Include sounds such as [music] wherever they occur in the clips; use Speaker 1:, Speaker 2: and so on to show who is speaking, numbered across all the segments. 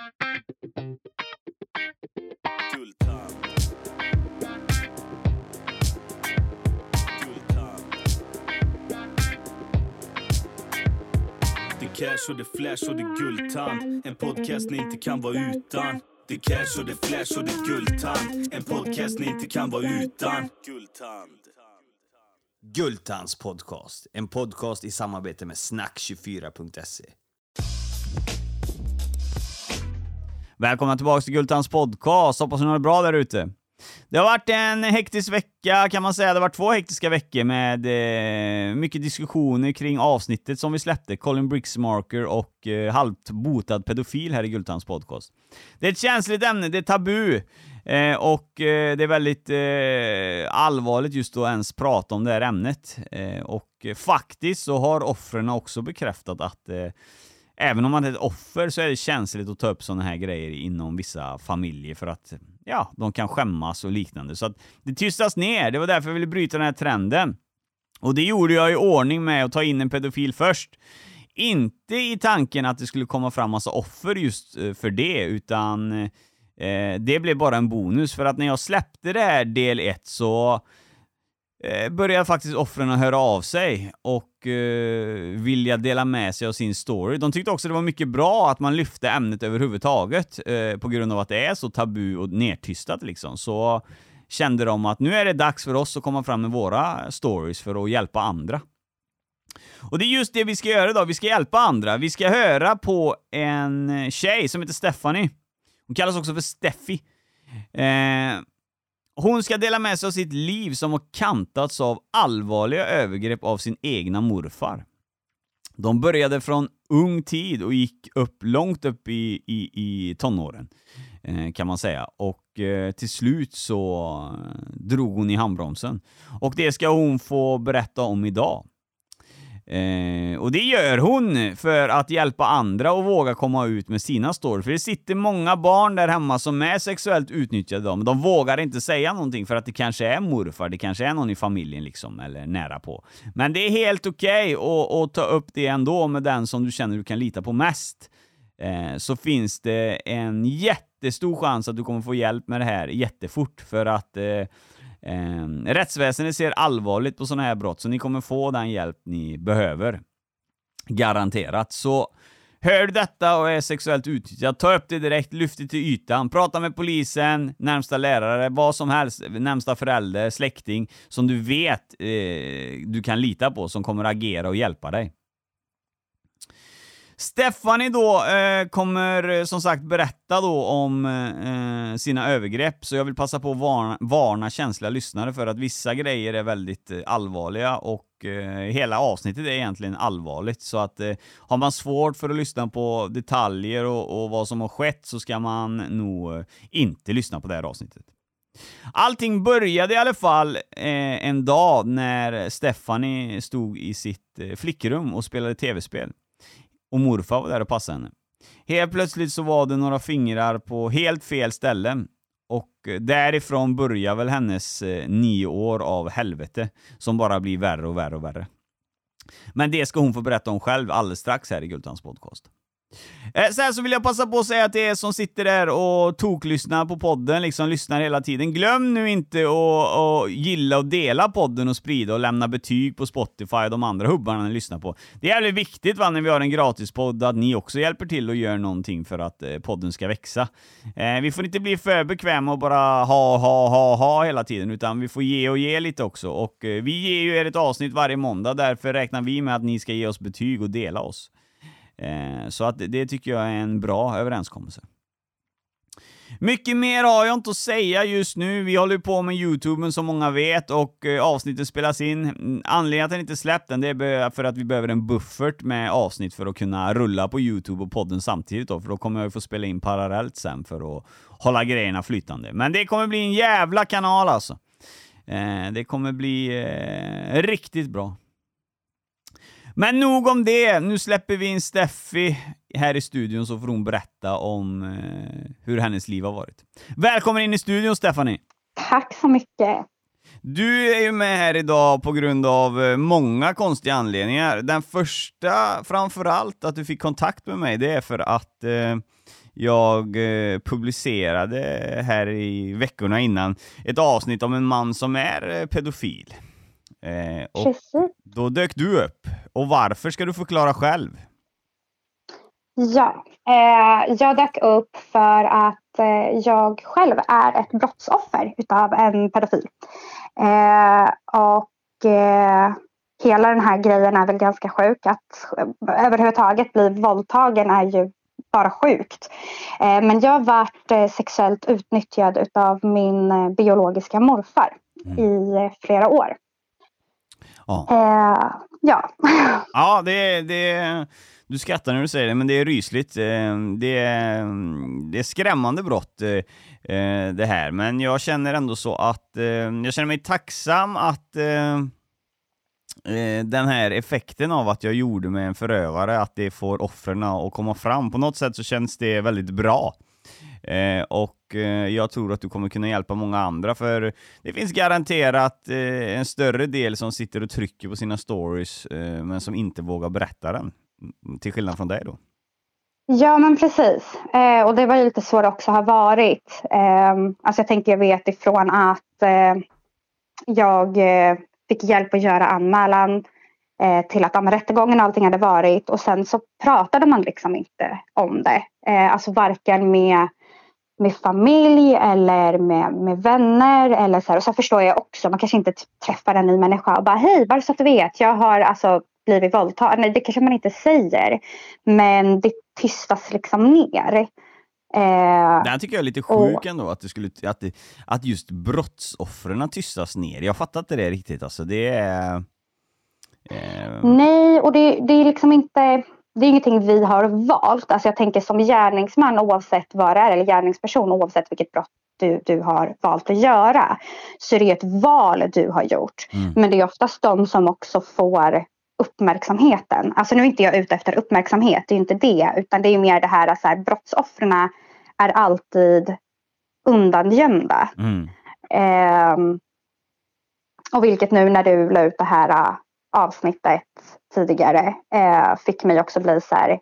Speaker 1: Det cash och det flash och det guldtand. En podcast ni inte kan vara utan. Det cash och det flash och det guldtand. En podcast ni inte kan vara utan. Guldtand.
Speaker 2: Guldtands podcast, en podcast i samarbete med snack24.se. Välkomna tillbaka till Gultans podcast, hoppas ni har det bra där ute. Det har varit en hektisk vecka kan man säga, det har varit två hektiska veckor med eh, mycket diskussioner kring avsnittet som vi släppte, Colin Brixmarker och eh, halvt botad pedofil här i Gultans podcast. Det är ett känsligt ämne, det är tabu. Eh, och eh, det är väldigt eh, allvarligt just att ens prata om det här ämnet. Eh, och eh, faktiskt så har offren också bekräftat att eh, även om man är ett offer så är det känsligt att ta upp sådana här grejer inom vissa familjer för att ja, de kan skämmas och liknande. Så att det tystas ner, det var därför jag ville bryta den här trenden. Och det gjorde jag i ordning med att ta in en pedofil först. Inte i tanken att det skulle komma fram massa offer just eh, för det, utan Eh, det blev bara en bonus, för att när jag släppte det här del 1 så Eh, börjar började faktiskt offren att höra av sig och eh, vilja dela med sig av sin story. De tyckte också det var mycket bra att man lyfte ämnet överhuvudtaget, eh, på grund av att det är så tabu och nedtystat liksom. Så kände de att nu är det dags för oss att komma fram med våra stories för att hjälpa andra. Och det är just det vi ska göra idag, vi ska hjälpa andra. Vi ska höra på en tjej som heter Stephanie hon kallas också för Steffi. Eh, hon ska dela med sig av sitt liv som har kantats av allvarliga övergrepp av sin egna morfar. De började från ung tid och gick upp långt upp i, i, i tonåren, eh, kan man säga. Och eh, till slut så eh, drog hon i handbromsen. Och det ska hon få berätta om idag. Eh, och det gör hon för att hjälpa andra att våga komma ut med sina stories. För det sitter många barn där hemma som är sexuellt utnyttjade, men de vågar inte säga någonting för att det kanske är morfar, det kanske är någon i familjen liksom, eller nära på. Men det är helt okej okay att ta upp det ändå med den som du känner du kan lita på mest. Eh, så finns det en jättestor chans att du kommer få hjälp med det här jättefort, för att eh, Eh, rättsväsendet ser allvarligt på sådana här brott, så ni kommer få den hjälp ni behöver. Garanterat. Så Hör du detta och är sexuellt utnyttjad, ta upp det direkt, lyft det till ytan, prata med polisen, närmsta lärare, vad som helst, närmsta förälder, släkting, som du vet eh, du kan lita på, som kommer agera och hjälpa dig. Stephanie då eh, kommer eh, som sagt berätta då om eh, eh, sina övergrepp, så jag vill passa på att varna, varna känsliga lyssnare för att vissa grejer är väldigt eh, allvarliga och eh, hela avsnittet är egentligen allvarligt. Så att eh, har man svårt för att lyssna på detaljer och, och vad som har skett så ska man nog inte lyssna på det här avsnittet. Allting började i alla fall en dag när Stephanie stod i sitt flickrum och spelade tv-spel och morfar var där och passade henne. Helt plötsligt så var det några fingrar på helt fel ställe och eh, därifrån börjar väl hennes eh, nio år av helvete som bara blir värre och värre och värre. Men det ska hon få berätta om själv alldeles strax här i Gultans podcast. Eh, sen så vill jag passa på att säga till er som sitter där och toklyssnar på podden, liksom lyssnar hela tiden. Glöm nu inte att gilla och dela podden och sprida och lämna betyg på Spotify och de andra hubbarna ni lyssnar på. Det är jävligt viktigt va, när vi har en gratispodd att ni också hjälper till och gör någonting för att eh, podden ska växa. Eh, vi får inte bli för bekväma och bara ha, ha, ha, ha hela tiden, utan vi får ge och ge lite också. Och eh, vi ger ju er ett avsnitt varje måndag, därför räknar vi med att ni ska ge oss betyg och dela oss. Eh, så att det tycker jag är en bra överenskommelse. Mycket mer har jag inte att säga just nu. Vi håller på med YouTuben som många vet och eh, avsnitten spelas in. Anledningen att den inte släppt den, det är för att vi behöver en buffert med avsnitt för att kunna rulla på YouTube och podden samtidigt då, för då kommer jag ju få spela in parallellt sen för att hålla grejerna flytande. Men det kommer bli en jävla kanal alltså. Eh, det kommer bli eh, riktigt bra. Men nog om det. Nu släpper vi in Steffi här i studion så får hon berätta om eh, hur hennes liv har varit. Välkommen in i studion Stephanie!
Speaker 3: Tack så mycket!
Speaker 2: Du är ju med här idag på grund av eh, många konstiga anledningar. Den första, framförallt, att du fick kontakt med mig, det är för att eh, jag eh, publicerade här i veckorna innan ett avsnitt om en man som är eh, pedofil. Eh, och
Speaker 3: Precis.
Speaker 2: då dök du upp. Och varför ska du förklara själv?
Speaker 3: Ja, eh, jag dök upp för att eh, jag själv är ett brottsoffer utav en pedofil. Eh, och eh, hela den här grejen är väl ganska sjuk. Att överhuvudtaget bli våldtagen är ju bara sjukt. Eh, men jag varit eh, sexuellt utnyttjad utav min eh, biologiska morfar i eh, flera år.
Speaker 2: Ja,
Speaker 3: Eh, ja. [laughs]
Speaker 2: ja det, det, du skrattar när du säger det, men det är rysligt. Eh, Det är, det är skrämmande brott eh, eh, det här, men jag känner ändå så att jag känner mig tacksam att den här effekten av att jag gjorde med en förövare, att det får offren att komma fram. På något sätt så känns det väldigt bra. Eh, och eh, jag tror att du kommer kunna hjälpa många andra, för det finns garanterat eh, en större del som sitter och trycker på sina stories, eh, men som inte vågar berätta den. Mm, till skillnad från dig då.
Speaker 3: Ja men precis. Eh, och det var ju lite så det också har varit. Eh, alltså jag tänker jag vet ifrån att eh, jag eh, fick hjälp att göra anmälan eh, till att ja, rättegången och allting hade varit och sen så pratade man liksom inte om det. Eh, alltså varken med, med familj eller med, med vänner eller så här. Och så förstår jag också, man kanske inte träffar en ny människa och bara hej bara så att du vet, jag har alltså blivit våldtagen. Nej, det kanske man inte säger. Men det tystas liksom ner. Eh,
Speaker 2: Det här tycker jag är lite sjuk ändå, att, det skulle, att, det, att just brottsoffren tystas ner. Jag fattar inte det riktigt alltså. Det är... Eh,
Speaker 3: nej, och det, det är liksom inte det är ingenting vi har valt. Alltså jag tänker som gärningsman oavsett vad det är, eller gärningsperson oavsett vilket brott du, du har valt att göra. Så det är ett val du har gjort.
Speaker 2: Mm.
Speaker 3: Men det är oftast de som också får uppmärksamheten. Alltså nu är inte jag ute efter uppmärksamhet, det är inte det. Utan det är mer det här att så här, brottsoffren är alltid undangömda.
Speaker 2: mm.
Speaker 3: Ehm, och vilket nu när du la ut det här avsnittet tidigare eh, fick mig också bli så här.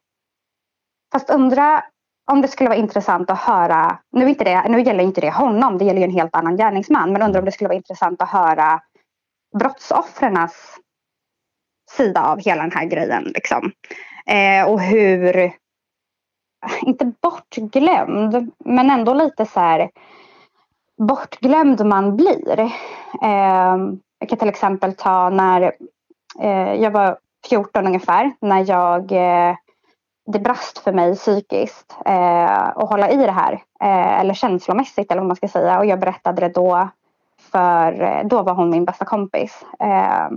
Speaker 3: Fast undra om det skulle vara intressant att höra. Nu, inte det, nu gäller inte det honom, det gäller ju en helt annan gärningsman. Men undrar om det skulle vara intressant att höra brottsoffrens sida av hela den här grejen. Liksom. Eh, och hur, inte bortglömd, men ändå lite så här bortglömd man blir. Eh, jag kan till exempel ta när jag var 14 ungefär, när jag eh, det brast för mig psykiskt eh, att hålla i det här. Eh, eller känslomässigt eller vad man ska säga. Och jag berättade det då för, eh, då var hon min bästa kompis. Eh,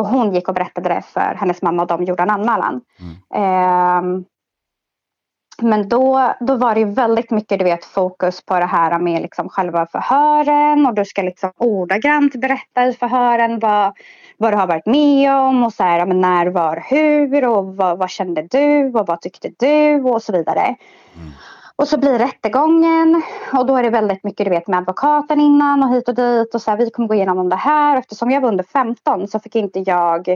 Speaker 3: och hon gick och berättade det för hennes mamma och de gjorde en anmälan. Eh, men då, då var det väldigt mycket du vet, fokus på det här med liksom själva förhören och du ska liksom ordagrant berätta i förhören vad, vad du har varit med om och så här, men när, var, hur och vad, vad kände du och vad tyckte du och så vidare. Och så blir rättegången och då är det väldigt mycket du vet med advokaten innan och hit och dit och så här, vi kommer gå igenom om det här. Eftersom jag var under 15 så fick inte jag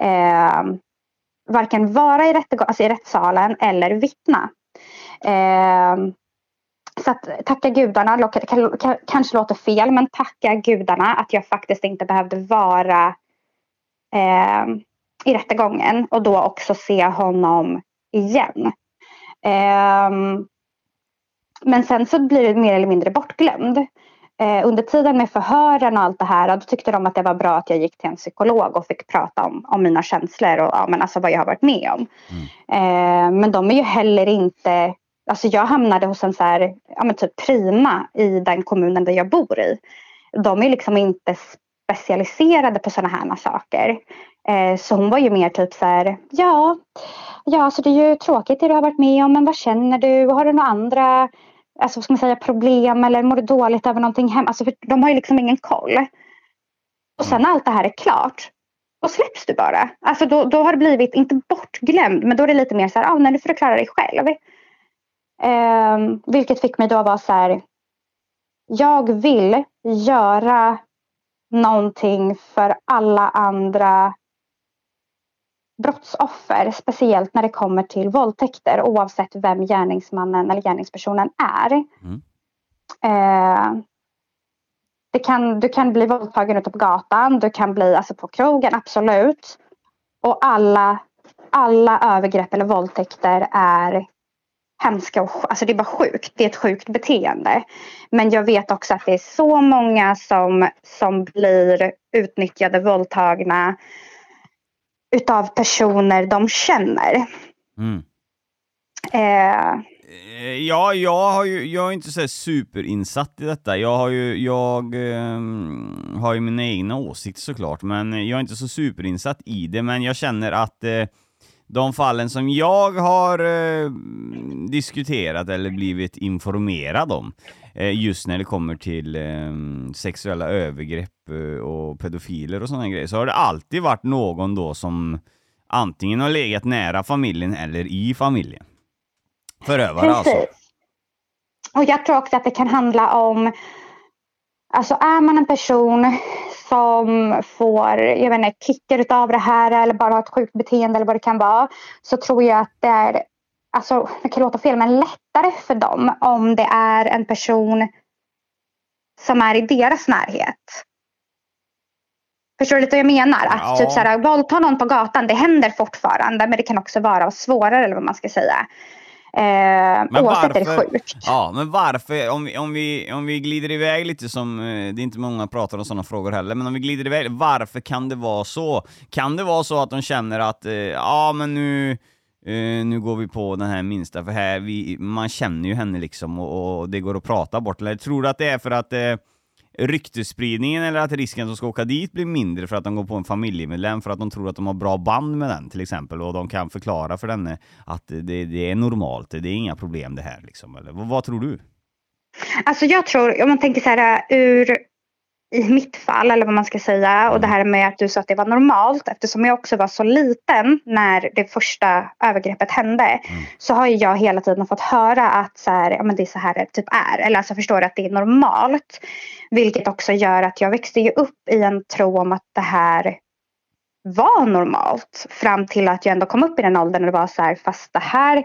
Speaker 3: eh, varken vara i, rättegång, alltså i rättssalen eller vittna. Eh, så att tacka gudarna, det kanske låter fel, men tacka gudarna att jag faktiskt inte behövde vara eh, i rättegången och då också se honom igen. Eh, men sen så blir det mer eller mindre bortglömd. Eh, under tiden med förhören och allt det här, då tyckte de att det var bra att jag gick till en psykolog och fick prata om, om mina känslor och ja, men alltså vad jag har varit med om. Eh, men de är ju heller inte, alltså jag hamnade hos en så här, ja men typ Prima i den kommunen där jag bor i. De är liksom inte specialiserade på sådana här saker. Eh, så hon var ju mer typ så här, ja, ja så det är ju tråkigt det du har varit med om, men vad känner du? Har du några andra alltså, vad ska man säga, problem eller mår du dåligt över någonting hemma? Alltså, för de har ju liksom ingen koll. Och sen när allt det här är klart, då släpps du bara. Alltså då, då har det blivit, inte bortglömd, men då är det lite mer så här, ah, nej, nu får du klara dig själv. Ehm, vilket fick mig då att vara så här, jag vill göra någonting för alla andra brottsoffer, speciellt när det kommer till våldtäkter oavsett vem gärningsmannen eller gärningspersonen är.
Speaker 2: Mm.
Speaker 3: Eh, det kan, du kan bli våldtagen ute på gatan, du kan bli alltså på krogen, absolut. Och alla, alla övergrepp eller våldtäkter är hemska och alltså det är bara sjukt. Det är ett sjukt beteende. Men jag vet också att det är så många som, som blir utnyttjade, våldtagna utav personer de känner.
Speaker 2: Mm.
Speaker 3: Eh,
Speaker 2: Eh, Ja, jag har ju, jag är inte så här superinsatt i detta. Jag har ju, jag ehm, har ju mina egna åsikter såklart, men jag är inte så superinsatt i det. Men jag känner att eh, de fallen som jag har eh, diskuterat eller blivit informerad om, eh, Eh, just när det kommer till eh, sexuella övergrepp eh, och pedofiler och sådana grejer, så har det alltid varit någon då som antingen har legat nära familjen eller i familjen. Förövare alltså.
Speaker 3: Precis. Och jag tror också att det kan handla om, alltså är man en person som får, jag vet inte, kickar utav det här eller bara har ett sjukt beteende eller vad det kan vara. Så tror jag att det är, alltså det kan låta fel, men lättare för dem om det är en person som är i deras närhet. Förstår du lite vad jag menar? Att
Speaker 2: Ja.
Speaker 3: typ så här, våldta någon på gatan, det händer fortfarande, men det kan också vara svårare eller vad man ska säga. Eh, oavsett är det
Speaker 2: varför-
Speaker 3: sjukt.
Speaker 2: Ja, men varför, om vi, om, vi, om vi glider iväg lite som, eh, det är inte många pratar om sådana frågor heller, men om vi glider iväg, varför kan det vara så? Kan det vara så att de känner att, eh, ja men nu, Uh, nu går vi på den här minsta, för här, vi, man känner ju henne liksom och, och det går att prata bort, eller tror du att det är för att eh, uh, ryktesspridningen eller att risken att de ska åka dit blir mindre för att de går på en familjemedlem för att de tror att de har bra band med den till exempel och de kan förklara för denne att det, det är normalt, det är inga problem det här liksom. Eller vad, vad tror du?
Speaker 3: Alltså jag tror, om man tänker så här eh, ur i mitt fall eller vad man ska säga och det här med att du sa att det var normalt eftersom jag också var så liten när det första övergreppet hände så har jag hela tiden fått höra att så här, ja, men det är så här det typ är eller alltså förstår att det är normalt vilket också gör att jag växte ju upp i en tro om att det här var normalt fram till att jag ändå kom upp i den åldern och det var så här fast det här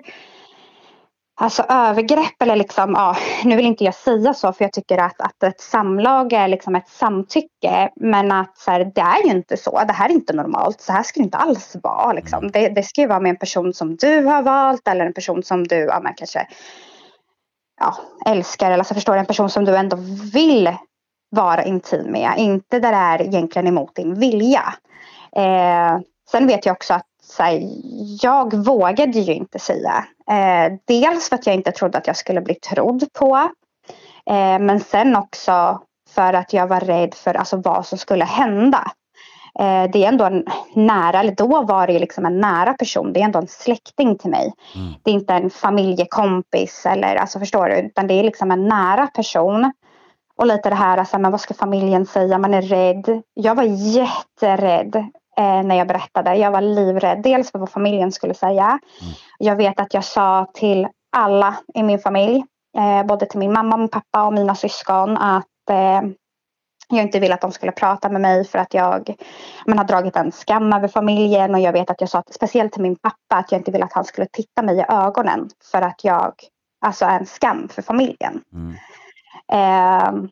Speaker 3: Alltså övergrepp eller liksom, ja, nu vill inte jag säga så för jag tycker att, att ett samlag är liksom ett samtycke. Men att så här, det är ju inte så. Det här är inte normalt. Så här ska det inte alls vara. Liksom. Det, det ska ju vara med en person som du har valt eller en person som du ja, men kanske ja, älskar. Eller så förstår en person som du ändå vill vara intim med. Inte där det är egentligen emot din vilja. Eh, sen vet jag också att så här, jag vågade ju inte säga. Eh, dels för att jag inte trodde att jag skulle bli trodd på. Eh, men sen också för att jag var rädd för alltså, vad som skulle hända. Eh, det är ändå en nära, eller då var det liksom en nära person. Det är ändå en släkting till mig.
Speaker 2: Mm.
Speaker 3: Det är inte en familjekompis eller alltså förstår du. Utan det är liksom en nära person. Och lite det här, alltså, men vad ska familjen säga? Man är rädd. Jag var jätterädd eh, när jag berättade. Jag var livrädd. Dels för vad familjen skulle säga. Jag vet att jag sa till alla i min familj, eh, både till min mamma, min pappa och mina syskon att eh, jag inte ville att de skulle prata med mig för att jag men, har dragit en skam över familjen och jag vet att jag sa speciellt till min pappa att jag inte ville att han skulle titta mig i ögonen för att jag alltså är en skam för familjen.
Speaker 2: Mm.
Speaker 3: Eh,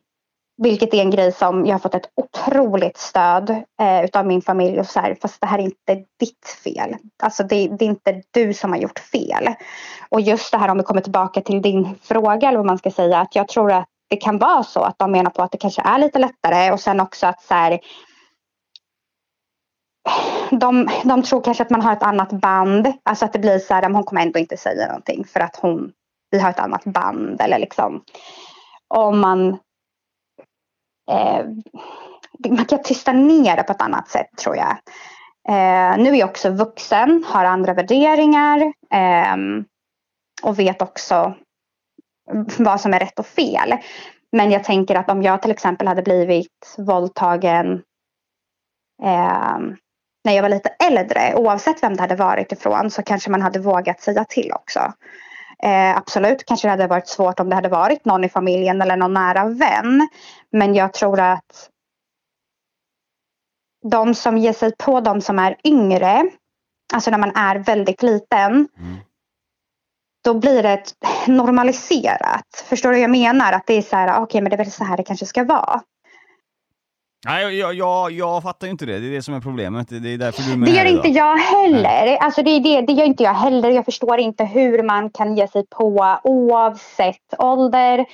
Speaker 3: vilket är en grej som jag har fått ett otroligt stöd eh, utav min familj. Och så här, fast det här är inte ditt fel. Alltså det, det är inte du som har gjort fel. Och just det här om vi kommer tillbaka till din fråga eller vad man ska säga. Att jag tror att det kan vara så att de menar på att det kanske är lite lättare. Och sen också att så här, de, de tror kanske att man har ett annat band. Alltså att det blir så här, men hon kommer ändå inte säga någonting för att hon, vi har ett annat band. Eller liksom om man Eh, man kan tysta ner det på ett annat sätt tror jag. Eh, nu är jag också vuxen, har andra värderingar eh, och vet också vad som är rätt och fel. Men jag tänker att om jag till exempel hade blivit våldtagen eh, när jag var lite äldre, oavsett vem det hade varit ifrån, så kanske man hade vågat säga till också. Eh, absolut, kanske det hade varit svårt om det hade varit någon i familjen eller någon nära vän. Men jag tror att de som ger sig på de som är yngre alltså när man är väldigt liten,
Speaker 2: Mm.
Speaker 3: då blir det normaliserat. Förstår du vad jag menar? Att det är så här, okej men det är väl så här det kanske ska vara.
Speaker 2: Nej, jag, jag, jag, fattar ju inte det. Det är det som är problemet. Det är därför du är med
Speaker 3: Det gör inte
Speaker 2: idag.
Speaker 3: jag heller. Alltså det, är det, det gör inte jag heller. Jag förstår inte hur man kan ge sig på oavsett ålder,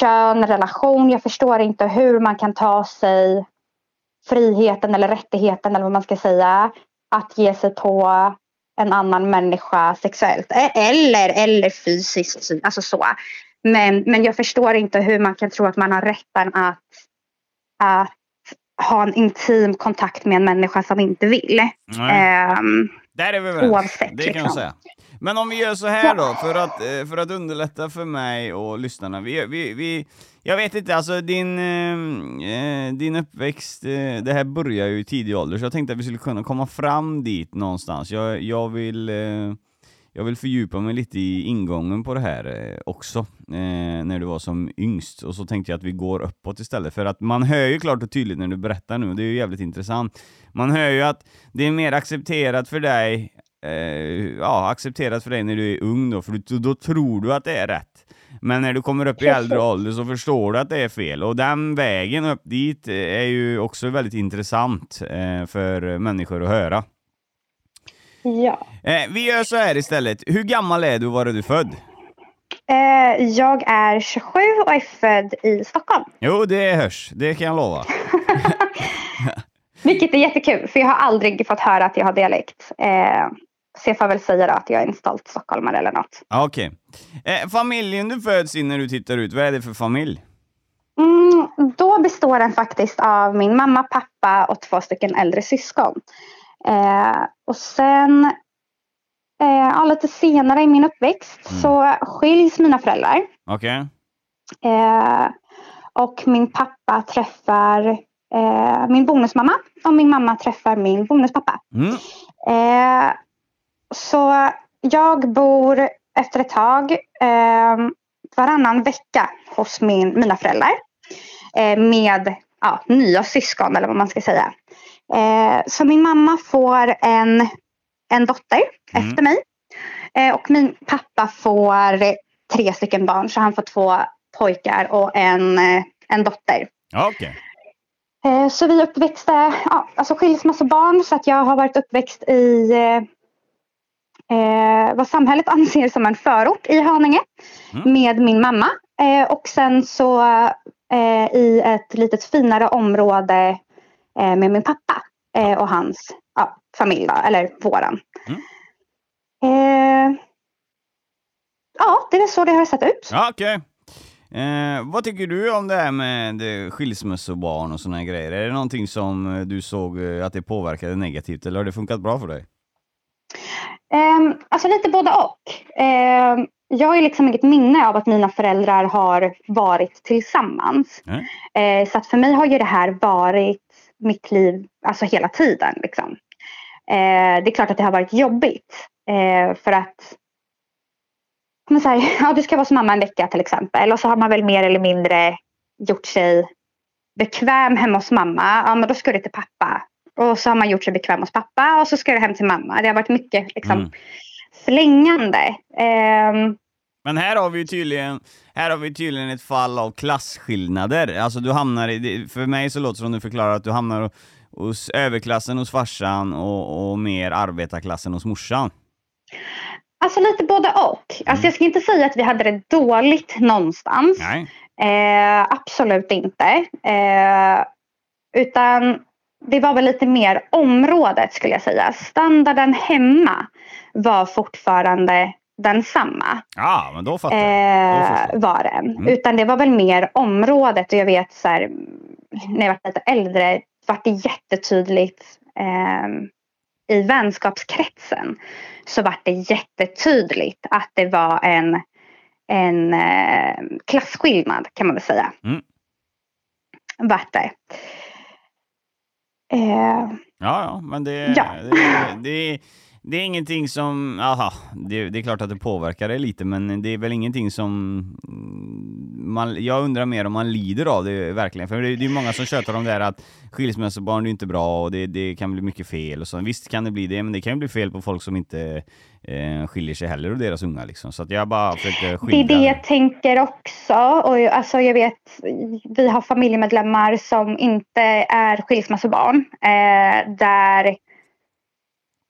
Speaker 3: kön, relation. Jag förstår inte hur man kan ta sig friheten eller rättigheten eller vad man ska säga att ge sig på en annan människa sexuellt E- eller, eller fysiskt. Alltså så. Men, men jag förstår inte hur man kan tro att man har rätten att, att ha en intim kontakt med en människa som inte vill. Ehm,
Speaker 2: Där är vi överens.
Speaker 3: oavsett,
Speaker 2: det kan jag
Speaker 3: liksom.
Speaker 2: säga. Men om vi gör så här då, för att, eh, för att underlätta för mig och lyssnarna. Vi, vi, vi, jag vet inte, alltså din, eh, eh, din uppväxt, eh, det här börjar ju i tidig ålder, så jag tänkte att vi skulle kunna komma fram dit någonstans. Jag, jag vill... Eh, jag vill fördjupa mig lite i ingången på det här eh, också, eh, när du var som yngst. Och så tänkte jag att vi går uppåt istället, för att man hör ju klart och tydligt när du berättar nu, och det är ju jävligt intressant. Man hör ju att det är mer accepterat för dig, eh, ja, accepterat för dig när du är ung då, för då, då tror du att det är rätt. Men när du kommer upp i äldre ålder så förstår du att det är fel, och den vägen upp dit är ju också väldigt intressant för människor att höra.
Speaker 3: Ja.
Speaker 2: Eh, vi gör så här istället. Hur gammal är du och var är du född?
Speaker 3: Eh, jag är 27 och är född i Stockholm.
Speaker 2: Jo, det hörs. Det kan jag lova. [laughs]
Speaker 3: Vilket är jättekul för jag har aldrig fått höra att jag har dialekt. Eh, så jag får väl säga då att jag är en stolt stockholmare eller något.
Speaker 2: Okej. Eh, familjen du föds in när du tittar ut, vad är det för familj?
Speaker 3: Mm, då består den faktiskt av min mamma, pappa och två stycken äldre syskon. Eh, och sen eh, ja, lite senare i min uppväxt
Speaker 2: Mm.
Speaker 3: så skiljs mina föräldrar.
Speaker 2: Okej.
Speaker 3: Eh, och min pappa träffar eh, min bonusmamma och min mamma träffar min bonuspappa.
Speaker 2: Mm.
Speaker 3: Eh, så jag bor efter ett tag eh, varannan vecka hos min, mina föräldrar. Eh, med ja, nya syskon eller vad man ska säga. Eh, så min mamma får en, en dotter
Speaker 2: Mm.
Speaker 3: efter mig. Eh, och min pappa får tre stycken barn så han får två pojkar och en, eh, en dotter. Eh, Så vi är uppväxta, ja, alltså skilsmässobarn så att jag har varit uppväxt i eh, vad samhället [laughs] anser som en förort i Haninge
Speaker 2: Mm.
Speaker 3: med min mamma. Eh, och sen så eh, i ett litet finare område med min pappa eh, och hans ja, familj, eller våran.
Speaker 2: Mm.
Speaker 3: Eh, ja, det är så det har sett ut.
Speaker 2: Ja, okej. Eh, vad tycker du om det här med eh, skilsmässobarn och såna här grejer? Är det någonting som eh, du såg eh, att det påverkade negativt, eller har det funkat bra för dig?
Speaker 3: Um, alltså lite både och. Ehm, jag har ju liksom inget minne av att mina föräldrar har varit tillsammans. Eh, så att för mig har ju det här varit mitt liv alltså hela tiden. Liksom. Eh, det är klart att det har varit jobbigt. Eh, för att men så här, [laughs] ja, du ska vara hos mamma en vecka till exempel. Och så har man väl mer eller mindre gjort sig bekväm hemma hos mamma. Ja, men då ska du till pappa. Och så har man gjort sig bekväm hos pappa och så ska du hem till mamma. Det har varit mycket liksom,
Speaker 2: Mm.
Speaker 3: förlängande. Ehm,
Speaker 2: Men här har vi ju tydligen, här har vi tydligen ett fall av klasskillnader. Alltså du hamnar i, för mig så låter det som du förklarar att du hamnar hos överklassen hos farsan och, och mer arbetarklassen hos morsan.
Speaker 3: alltså lite både och. Alltså, jag ska inte säga att vi hade det dåligt någonstans.
Speaker 2: Nej.
Speaker 3: Eh, absolut inte. Eh, utan det var väl lite mer området skulle jag säga. Standarden hemma var fortfarande densamma.
Speaker 2: Ja, men då fattar jag. Då
Speaker 3: Eh, var den.
Speaker 2: Mm.
Speaker 3: Utan det var väl mer området och jag vet så här, när jag var lite äldre var det jättetydligt eh, i vänskapskretsen så var det jättetydligt att det var en, en eh, klasskillnad kan man väl säga.
Speaker 2: Mm.
Speaker 3: Vart det. Eh,
Speaker 2: Ja, ja, men det,
Speaker 3: Ja.
Speaker 2: det, det, det är ingenting som, aha, det, det är klart att det påverkar dig lite, men det är väl ingenting som man, jag undrar mer om man lider av det verkligen. För det, är- det är många som tjötar om det här att skilsmässobarn är inte bra och det, det kan bli mycket fel och så. Visst kan det bli det, men det kan ju bli fel på folk som inte eh, skiljer sig heller och deras unga liksom. Så att jag bara försökte
Speaker 3: Det är det jag tänker också. Och jag- alltså jag vet, vi har familjemedlemmar som inte är skilsmässobarn. Eh, där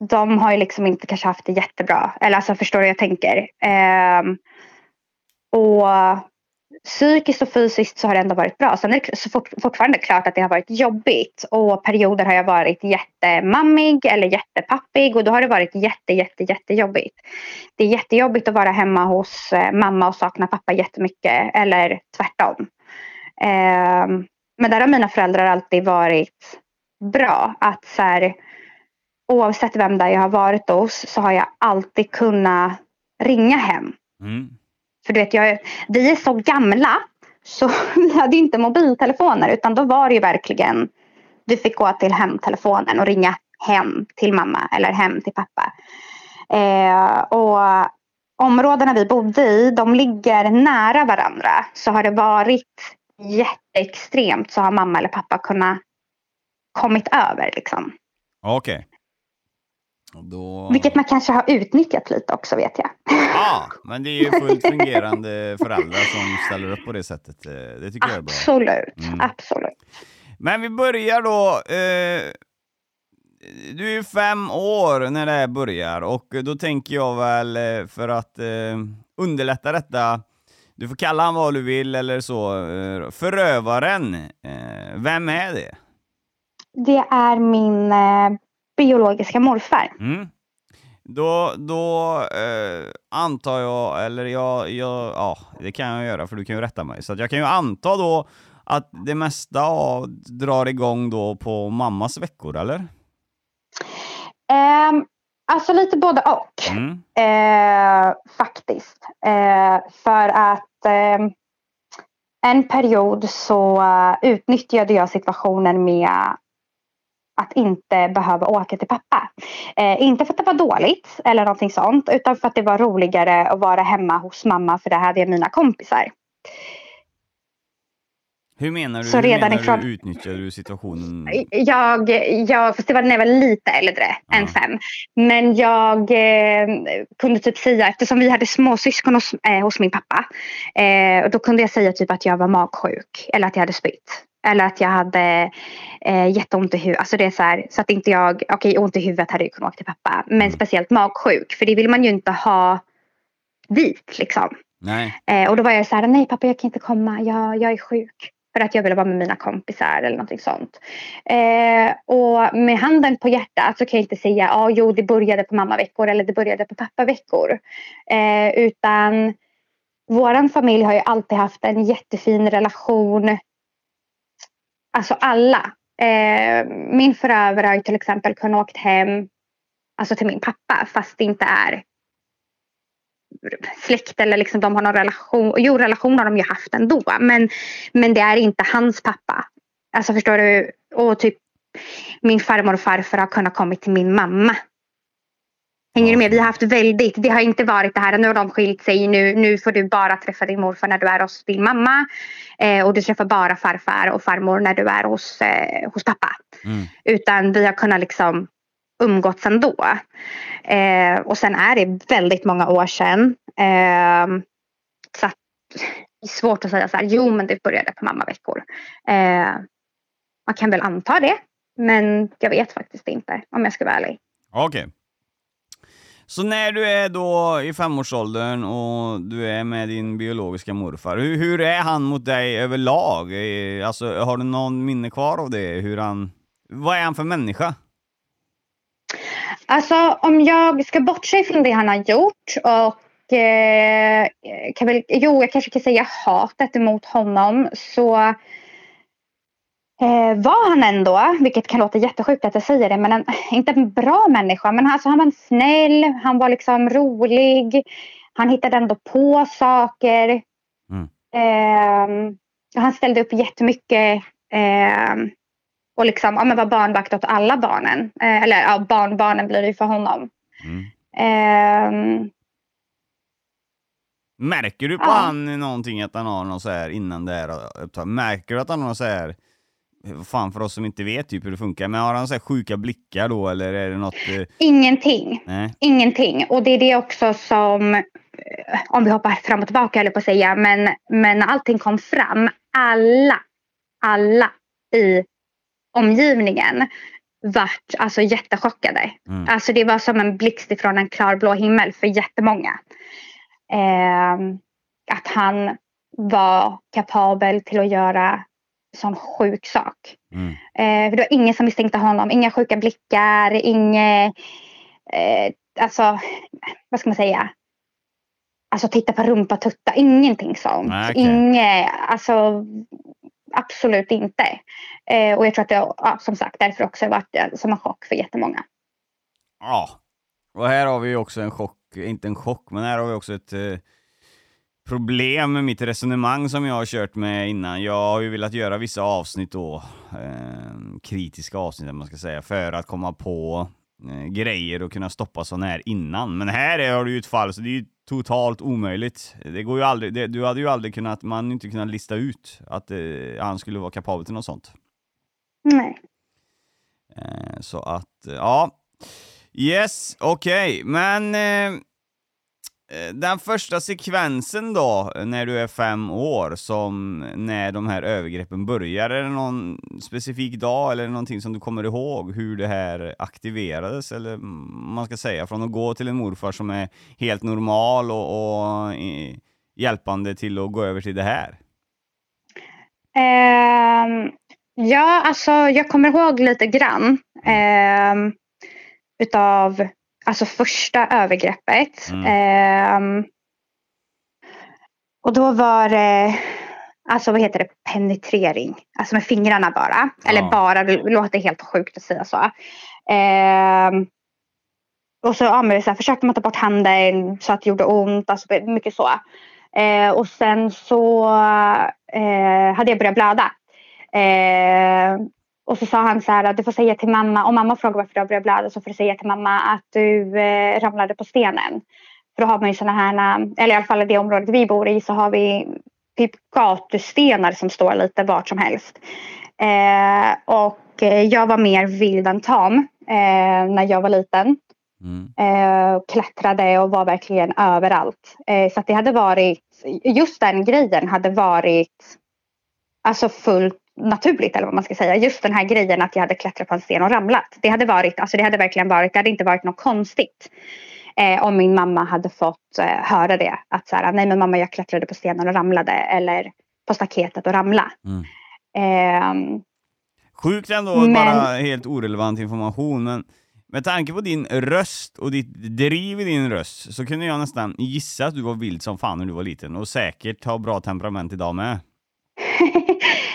Speaker 3: de har ju liksom inte kanske haft det jättebra. Eller alltså förstår du hur jag tänker? Ehm, och psykiskt och fysiskt så har det ändå varit bra. Sen är det så fort, fortfarande klart att det har varit jobbigt. Och perioder har jag varit jättemammig eller jättepappig. Och då har det varit jätte, jätte, jättejobbigt. Det är jättejobbigt att vara hemma hos eh, mamma och sakna pappa jättemycket. Eller tvärtom. Ehm, men där har mina föräldrar alltid varit bra. Att så här, oavsett vem där jag har varit hos så har jag alltid kunnat ringa hem.
Speaker 2: Mm.
Speaker 3: För du vet, jag, vi är så gamla så [laughs] vi hade inte mobiltelefoner utan då var det ju verkligen vi fick gå till hemtelefonen och ringa hem till mamma eller hem till pappa. Eh, och områdena vi bodde i de ligger nära varandra så har det varit jätteextremt så har mamma eller pappa kunnat kommit över liksom.
Speaker 2: Okej. Och Då...
Speaker 3: Vilket man kanske har utnyttjat lite också vet jag.
Speaker 2: Ja, men det är ju fullt fungerande föräldrar som ställer upp på det sättet. Eh, Det tycker jag är bra.
Speaker 3: Absolut,
Speaker 2: Mm.
Speaker 3: absolut.
Speaker 2: Men vi börjar då. Eh, du är ju fem år när det här börjar och då tänker jag väl eh, för att eh, underlätta detta, du får kalla han vad du vill eller så, eh, förövaren, eh, vem är det?
Speaker 3: Det är min biologiska morfar.
Speaker 2: Mm. Då, då eh, antar jag, eller jag, jag, ja det kan jag göra för du kan ju rätta mig. Så jag kan ju anta då att det mesta av, drar igång då på mammas veckor, eller?
Speaker 3: Ehm, alltså lite både och
Speaker 2: Mm.
Speaker 3: eh, faktiskt. Eh, för att ehm, en period så eh, utnyttjade jag situationen med att inte behöva åka till pappa. Eh, inte för att det var dåligt eller någonting sånt utan för att det var roligare att vara hemma hos mamma för där hade jag mina kompisar.
Speaker 2: Hur menar du,
Speaker 3: Så
Speaker 2: hur
Speaker 3: redan
Speaker 2: menar
Speaker 3: ifrån-
Speaker 2: du utnyttjar du situationen?
Speaker 3: Jag, jag, fast det var när jag var lite äldre
Speaker 2: Ja.
Speaker 3: än fem. Men jag eh, kunde typ säga, eftersom vi hade småsyskon hos, eh, hos min pappa. Eh, och då kunde jag säga typ att jag var magsjuk. Eller att jag hade spytt. Eller att jag hade eh, jätteont i huvudet. Alltså det är så här, så att inte jag, okej ont i huvudet hade jag kunnat åka till pappa. Men
Speaker 2: Mm.
Speaker 3: speciellt magsjuk. För det vill man ju inte ha dit liksom.
Speaker 2: Nej.
Speaker 3: Eh, och då var jag så här, nej pappa jag kan inte komma, jag, jag är sjuk. För att jag ville vara med mina kompisar eller någonting sånt. Eh, och med handen på hjärtat så kan jag inte säga, ja jo det började på mammaveckor eller det började på pappaveckor. Eh, utan våran familj har ju alltid haft en jättefin relation. Alltså alla. Eh, min förövare har ju till exempel kunnat åkt hem alltså till min pappa fast det inte är släkt eller liksom de har någon relation. Jo, relation har de ju haft ändå. Men, men det är inte hans pappa. Alltså förstår du? Och typ min farmor och farfar har kunnat kommit till min mamma. Hänger du med? Vi har haft väldigt, det har inte varit det här, nu har de skilt sig, nu, nu får du bara träffa din morfar när du är hos din mamma. Eh, och du träffar bara farfar och farmor när du är hos, eh, hos pappa.
Speaker 2: Mm.
Speaker 3: Utan vi har kunnat liksom umgåtts ändå. Eh, och sen är det väldigt många år sedan. Eh, så att, det är svårt att säga så här, jo men det började på mammaveckor. Eh, man kan väl anta det. Men jag vet faktiskt inte om jag ska vara ärlig.
Speaker 2: Okej. Så när du är då i femårsåldern och du är med din biologiska morfar, hur, hur är han mot dig överlag? Alltså, har du någon minne kvar av det? Hur han... Vad är han för människa?
Speaker 3: Alltså om jag ska bortse från det han har gjort och eh, kan väl, jo jag kanske kan säga hatet emot honom så eh, var han ändå, vilket kan låta jättesjukt att jag säger det, men en, inte en bra människa. Men alltså, han var snäll, han var liksom rolig, han hittade ändå på saker.
Speaker 2: Mm.
Speaker 3: Eh, han ställde upp jättemycket eh, och liksom, ja, men var barnvakt åt alla barnen. Eh, eller ja, barnbarnen blir det ju för honom.
Speaker 2: Mm.
Speaker 3: Ehm,
Speaker 2: Märker du på
Speaker 3: Ja.
Speaker 2: han någonting att han har något så här innan det här upptaget? Märker du att han har så här, fan för oss som inte vet typ hur det funkar, men har han så här sjuka blickar då eller är det något? Eh,
Speaker 3: Ingenting.
Speaker 2: nej?
Speaker 3: Ingenting. Och det är det också som, eh, om vi hoppar fram och tillbaka eller på att säga, men, men allting kom fram, alla, alla i omgivningen vart alltså jättechockade.
Speaker 2: Mm.
Speaker 3: Alltså det var som en blixt ifrån en klarblå himmel för jättemånga. Eh, att han var kapabel till att göra sån sjuk sak.
Speaker 2: Mm.
Speaker 3: Eh, för det var ingen som misstänkte honom. Inga sjuka blickar, inget... Eh, alltså, vad ska man säga? Alltså titta på rumpa, tutta. Ingenting sånt.
Speaker 2: Nej, okej.
Speaker 3: Inget, alltså absolut inte. Eh, och jag tror att det ja, som sagt därför också har varit eh, som en chock för jättemånga.
Speaker 2: Ja. Och här har vi ju också en chock, inte en chock, men här har vi också ett eh, problem med mitt resonemang som jag har kört med innan. Jag har ju velat göra vissa avsnitt då, eh, kritiska avsnitt man ska säga, för att komma på eh, grejer och kunna stoppa sådana här innan. Men här är- har du ju ett fall, så det är ju totalt omöjligt. Det går ju aldrig, det, du hade ju aldrig kunnat, man inte kunnat lista ut att eh, han skulle vara kapabel till något sånt.
Speaker 3: Nej.
Speaker 2: Eh, så att, ja. Yes, okej, men eh, eh, Eh, den första sekvensen då, när du är fem år, som när de här övergreppen börjar, är det någon specifik dag eller någonting som du kommer ihåg hur det här aktiverades, eller mm, man ska säga, från att gå till en morfar som är helt normal och, och hjälpande till att gå över till det här?
Speaker 3: Um, ja, alltså jag kommer ihåg lite grann um, utav alltså första övergreppet.
Speaker 2: Mm.
Speaker 3: Ehm, och då var det, alltså vad heter det, penetrering. Alltså med fingrarna bara. Eller
Speaker 2: Ja.
Speaker 3: bara, det låter helt sjukt att säga så. Ehm, och så, ja, men så här, försökte man ta bort handen så att det gjorde ont. Alltså mycket så. Eh, och sen så eh, hade jag börjat blöda. Eh, och så sa han så här att du får säga till mamma, om mamma frågar varför du har börjat blöda så får du säga till mamma att du eh, ramlade på stenen. För då har man ju sådana här, eller i alla fall i det området vi bor i så har vi typ gatustenar som står lite vart som helst. Eh, och eh, jag var mer vild än tam eh, när jag var liten
Speaker 2: Mm.
Speaker 3: eh, och klättrade och var verkligen överallt. Eh, så att det hade varit, just den grejen hade varit alltså fullt naturligt eller vad man ska säga. Just den här grejen att jag hade klättrat på en sten och ramlat. Det hade varit, alltså det hade verkligen varit, det hade inte varit något konstigt. Eh, om min mamma hade fått eh, höra det. Att så här, nej men mamma jag klättrade på stenen och ramlade. Eller på staketet och ramla.
Speaker 2: Mm.
Speaker 3: Ehm,
Speaker 2: Sjukt ändå,
Speaker 3: Men-
Speaker 2: bara helt orelevant information, men med tanke på din röst och ditt driv i din röst så kunde jag nästan gissa att du var vild som fan när du var liten och säkert har bra temperament idag med.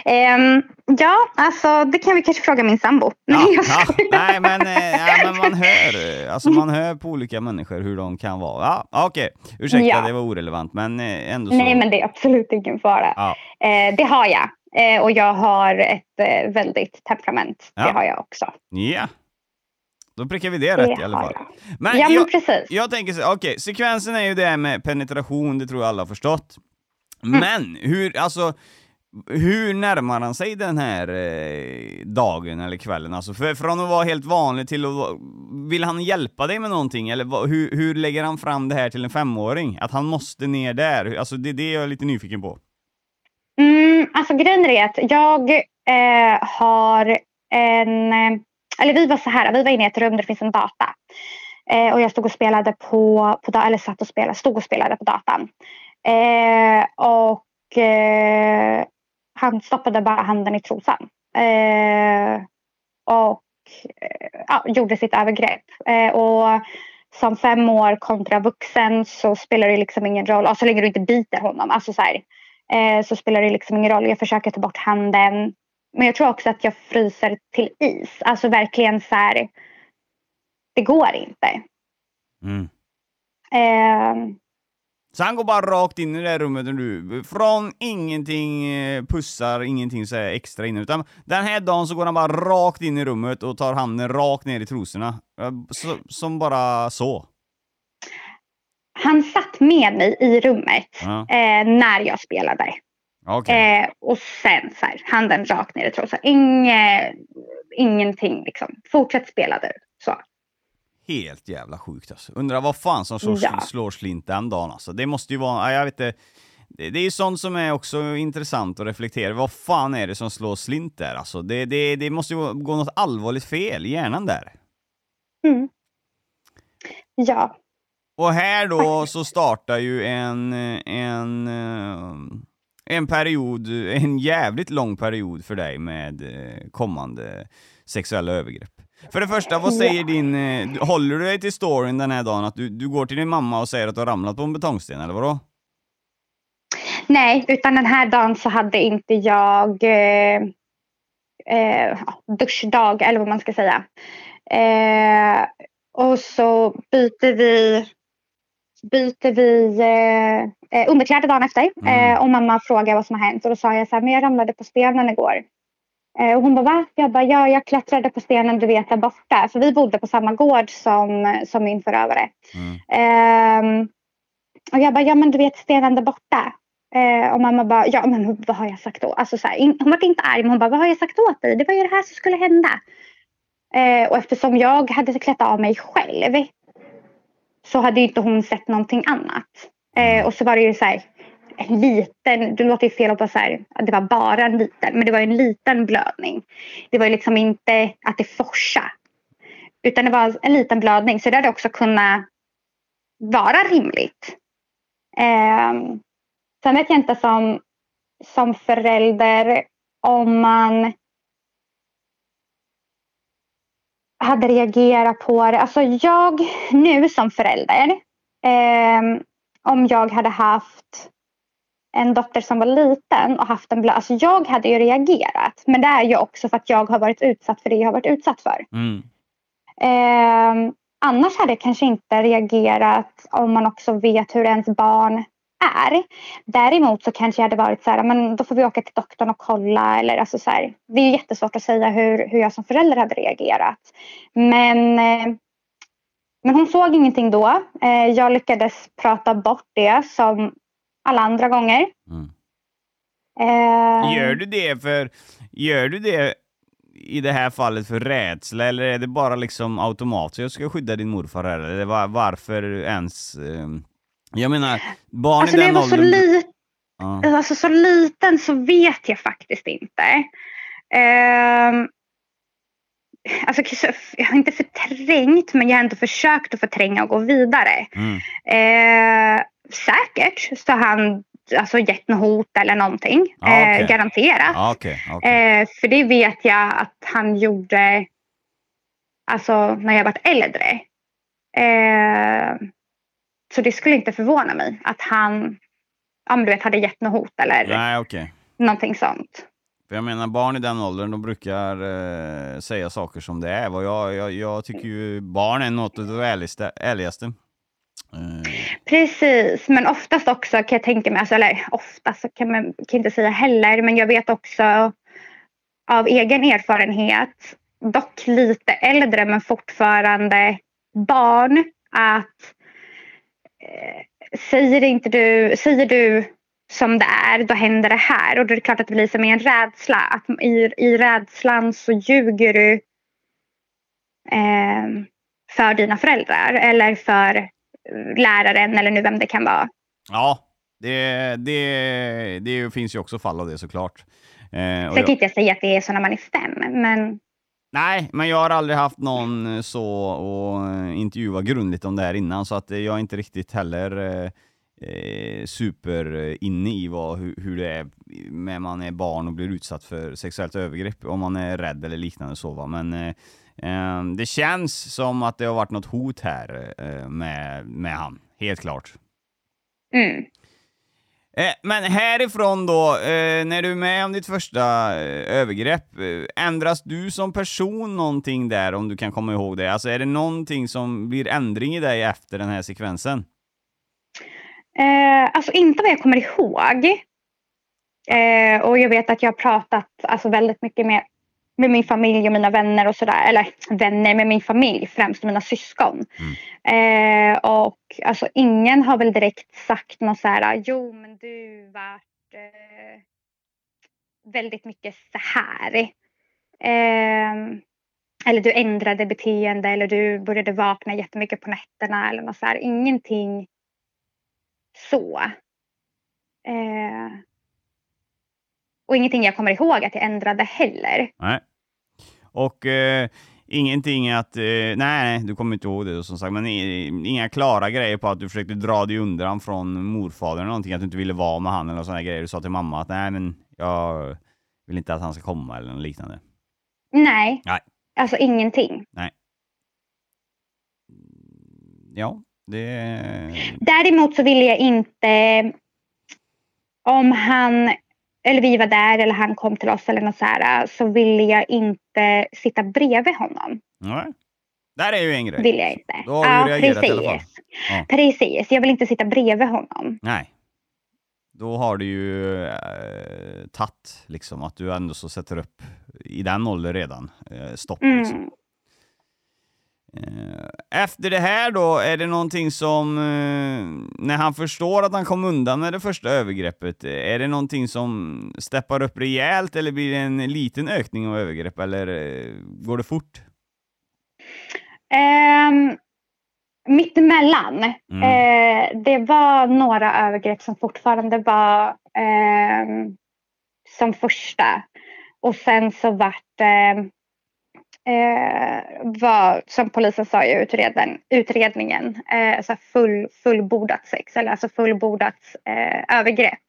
Speaker 3: Ehm, ja, alltså det kan vi kanske fråga min sambo.
Speaker 2: Ja,
Speaker 3: Nej,
Speaker 2: ja, [laughs] nej, men, eh, ja, men man hör, eh, alltså man hör på olika människor hur de kan vara. Ja, okej, ursäkta
Speaker 3: Ja.
Speaker 2: det var orelevant, men eh, ändå så.
Speaker 3: Nej, men det är absolut ingen fara.
Speaker 2: Ja.
Speaker 3: Eh, det har jag. Eh, och jag har ett eh, väldigt temperament. Det har jag också.
Speaker 2: Ja, då prickar vi det,
Speaker 3: Det
Speaker 2: rätt i alla fall. Men
Speaker 3: ja, men
Speaker 2: jag,
Speaker 3: precis.
Speaker 2: Jag tänker så, okej, sekvensen är ju det här med penetration, det tror jag alla har förstått.
Speaker 3: Mm.
Speaker 2: Men hur, alltså, hur närmar han sig den här eh, dagen eller kvällen? Alltså, för, från att vara helt vanlig till att vara, vill han hjälpa dig med någonting? Eller vad, hur, hur lägger han fram det här till en femåring? Att han måste ner där? Alltså det är det jag är lite nyfiken på.
Speaker 3: Mm, alltså grejen är att jag eh, har en... Eller vi var så här, vi var inne i ett rum där det finns en data. Eh, och jag stod och spelade på, på eller satt och spelade, stod och spelade på datan. Eh, och eh, han stoppade bara handen i trosan. Eh, och eh, ja, gjorde sitt övergrepp. Eh, och som fem år kontra vuxen så spelar det liksom ingen roll, alltså, så länge du inte biter honom. Alltså så här, eh, så spelar det liksom ingen roll. Jag försöker ta bort handen. Men jag tror också att jag fryser till is. Alltså verkligen så här. Det går inte.
Speaker 2: Mm. Så han går bara rakt in i det rummet du, från ingenting eh, pussar, ingenting så här extra in, utan den här dagen så går han bara rakt in i rummet och tar handen rakt ner i trosorna. Så, som bara så.
Speaker 3: han satt med mig i rummet
Speaker 2: Ja.
Speaker 3: eh, när jag spelade.
Speaker 2: Okej.
Speaker 3: Eh, och sen så här, handen rakt ner i trosan. Inge, ingenting liksom. Fortsätt spela du.
Speaker 2: Helt jävla sjukt alltså. Undrar vad fan som slår,
Speaker 3: Ja.
Speaker 2: slår slint den dagen alltså. Det måste ju vara, ja, jag vet inte. Det, det är ju sånt som är också intressant att reflektera. Vad fan är det som slår slint där alltså? Det, det, det måste ju gå något allvarligt fel i hjärnan där.
Speaker 3: Mm. Ja.
Speaker 2: Och här då så startar ju en, en, eh, en period, en jävligt lång period för dig med eh, kommande sexuella övergrepp. För det första, vad säger din, eh, håller du dig till storyn den här dagen att du, du går till din mamma och säger att du har ramlat på en betongsten eller vadå?
Speaker 3: Nej, utan den här dagen så hade inte jag eh, eh, duschdag eller vad man ska säga. Eh, och så byter vi, byter vi eh, eh, underkläder dagen efter.
Speaker 2: Mm.
Speaker 3: Och mamma frågar vad som har hänt. Och då sa jag så här, men jag ramlade på stenen igår. Eh, och hon bara, va? Jag bara, ja, jag klättrade på stenen du vet där borta. För vi bodde på samma gård som, som min förövare.
Speaker 2: Mm.
Speaker 3: Ehm, och jag bara, ja men du vet stenen där borta. Eh, och mamma bara, ja men vad har jag sagt då? Alltså, så här, in, hon var inte arg men hon bara, vad har jag sagt åt dig? Det var ju det här som skulle hända. Eh, och eftersom jag hade klätt av mig själv så hade ju inte hon sett någonting annat. Eh, och så var det ju så här, en liten, det låter ju fel att bara så här, att det var bara en liten, men det var en liten blödning. Det var ju liksom inte att det forsade. Utan det var en liten blödning så det hade också kunnat vara rimligt. Eh, sen vet jag inte som, som förälder om man hade reagerat på det. Alltså jag nu som förälder, eh, om jag hade haft en dotter som var liten och haft en blöd, alltså jag hade ju reagerat. Men det är ju också för att jag har varit utsatt för det jag har varit utsatt för.
Speaker 2: Mm.
Speaker 3: Eh, annars hade jag kanske inte reagerat om man också vet hur ens barn är. Däremot så kanske jag hade varit så här, men då får vi åka till doktorn och kolla. Eller alltså så här, det är jättesvårt att säga hur, hur jag som förälder hade reagerat. Men, eh, men hon såg ingenting då. Eh, jag lyckades prata bort det som alla andra gånger.
Speaker 2: Mm.
Speaker 3: Eh,
Speaker 2: Gör du det för, gör du det i det här fallet för rädsla eller är det bara liksom automatiskt, jag ska skydda din morfar här, eller var, varför ens? ehm, jag menar, barn
Speaker 3: Alltså
Speaker 2: i den
Speaker 3: var så,
Speaker 2: åldern...
Speaker 3: li-
Speaker 2: Ja.
Speaker 3: alltså så liten så vet jag faktiskt inte. Ehm, alltså, jag har inte förträngt men jag har ändå försökt att förtränga och gå vidare.
Speaker 2: Mm.
Speaker 3: Eh, säkert så har han alltså, gett något hot eller någonting.
Speaker 2: Ja, okej.
Speaker 3: eh, garanterat.
Speaker 2: Ja, Okej, okej.
Speaker 3: Eh, för det vet jag att han gjorde alltså, när jag var äldre. Eh, så det skulle inte förvåna mig att han ja, men du vet, hade gett något hot eller
Speaker 2: Nej,
Speaker 3: någonting sånt.
Speaker 2: För jag menar, barn i den åldern, de brukar eh, säga saker som det är. Och jag, jag, jag tycker ju barn är något av det ärligaste. ärligaste. Eh,
Speaker 3: Precis, men oftast också kan jag tänka mig, alltså, eller oftast kan man kan inte säga heller, men jag vet också av egen erfarenhet, dock lite äldre men fortfarande barn, att eh, säger, inte du, säger du som det är, då händer det här. Och då är det klart att det blir som en rädsla. Att i, I rädslan så ljuger du eh, för dina föräldrar eller för läraren eller nu vem det kan vara.
Speaker 2: ja, det, det, det finns ju också fall av det såklart. Eh,
Speaker 3: Sen kan inte jag säga att det är så när man är fem, men
Speaker 2: nej, men jag har aldrig haft någon eh, så och eh, intervjua grundligt om det här innan, så att eh, jag är inte riktigt heller eh, eh, super eh, inne i vad, hur, hur det är när man är barn och blir utsatt för sexuellt övergrepp, om man är rädd eller liknande så va. Men eh, eh, det känns som att det har varit något hot här eh, med, med han, helt klart.
Speaker 3: mm.
Speaker 2: Eh, men härifrån då, när du är med om ditt första övergrepp, ändras du som person någonting där om du kan komma ihåg det? Alltså är det någonting som blir ändring i dig efter den här sekvensen?
Speaker 3: Eh, alltså inte vad jag kommer ihåg. Eh, och jag vet att jag har pratat alltså, väldigt mycket med med min familj och mina vänner och sådär. Eller vänner med min familj, främst mina syskon. Eh, och alltså ingen har väl direkt sagt något så här, jo men du vart eh, väldigt mycket så här. Eh, eller du ändrade beteende eller du började vakna jättemycket på nätterna eller något så här. Ingenting så. Eh, och ingenting jag kommer ihåg att jag ändrade heller.
Speaker 2: Nej. Och eh, ingenting att, eh, nej, nej, du kommer inte ihåg det som sagt, men inga klara grejer på att du försökte dra dig undan från morfadern eller någonting, att du inte ville vara med han eller sådana grejer. Du sa till mamma att nej, men jag vill inte att han ska komma eller något liknande.
Speaker 3: Nej,
Speaker 2: Nej.
Speaker 3: alltså ingenting.
Speaker 2: Ja, det...
Speaker 3: Däremot så ville jag inte, om han, eller vi var där eller han kom till oss eller något så här, så ville jag inte sitta bredvid honom.
Speaker 2: Nej. Där är ju en grej.
Speaker 3: Vill jag inte.
Speaker 2: Då har du reagerat i alla fall. Ja.
Speaker 3: Precis, jag vill inte sitta bredvid honom.
Speaker 2: Nej. Då har du ju eh, tagit liksom att du ändå så sätter upp i den åldern redan eh, stopp. Liksom.
Speaker 3: Mm.
Speaker 2: Eh, Efter det här då, är det någonting som, eh, när han förstår att han kom undan med det första övergreppet, eh, är det någonting som steppar upp rejält eller blir det en liten ökning av övergrepp eller eh, går det fort?
Speaker 3: Um, mittemellan.
Speaker 2: Mm.
Speaker 3: Eh, det var några övergrepp som fortfarande var ehm, som första. Och sen så vart det, eh, var, som polisen sa i utredningen, utredningen eh, så här full, fullbordat sex, eller alltså fullbordat eh, övergrepp.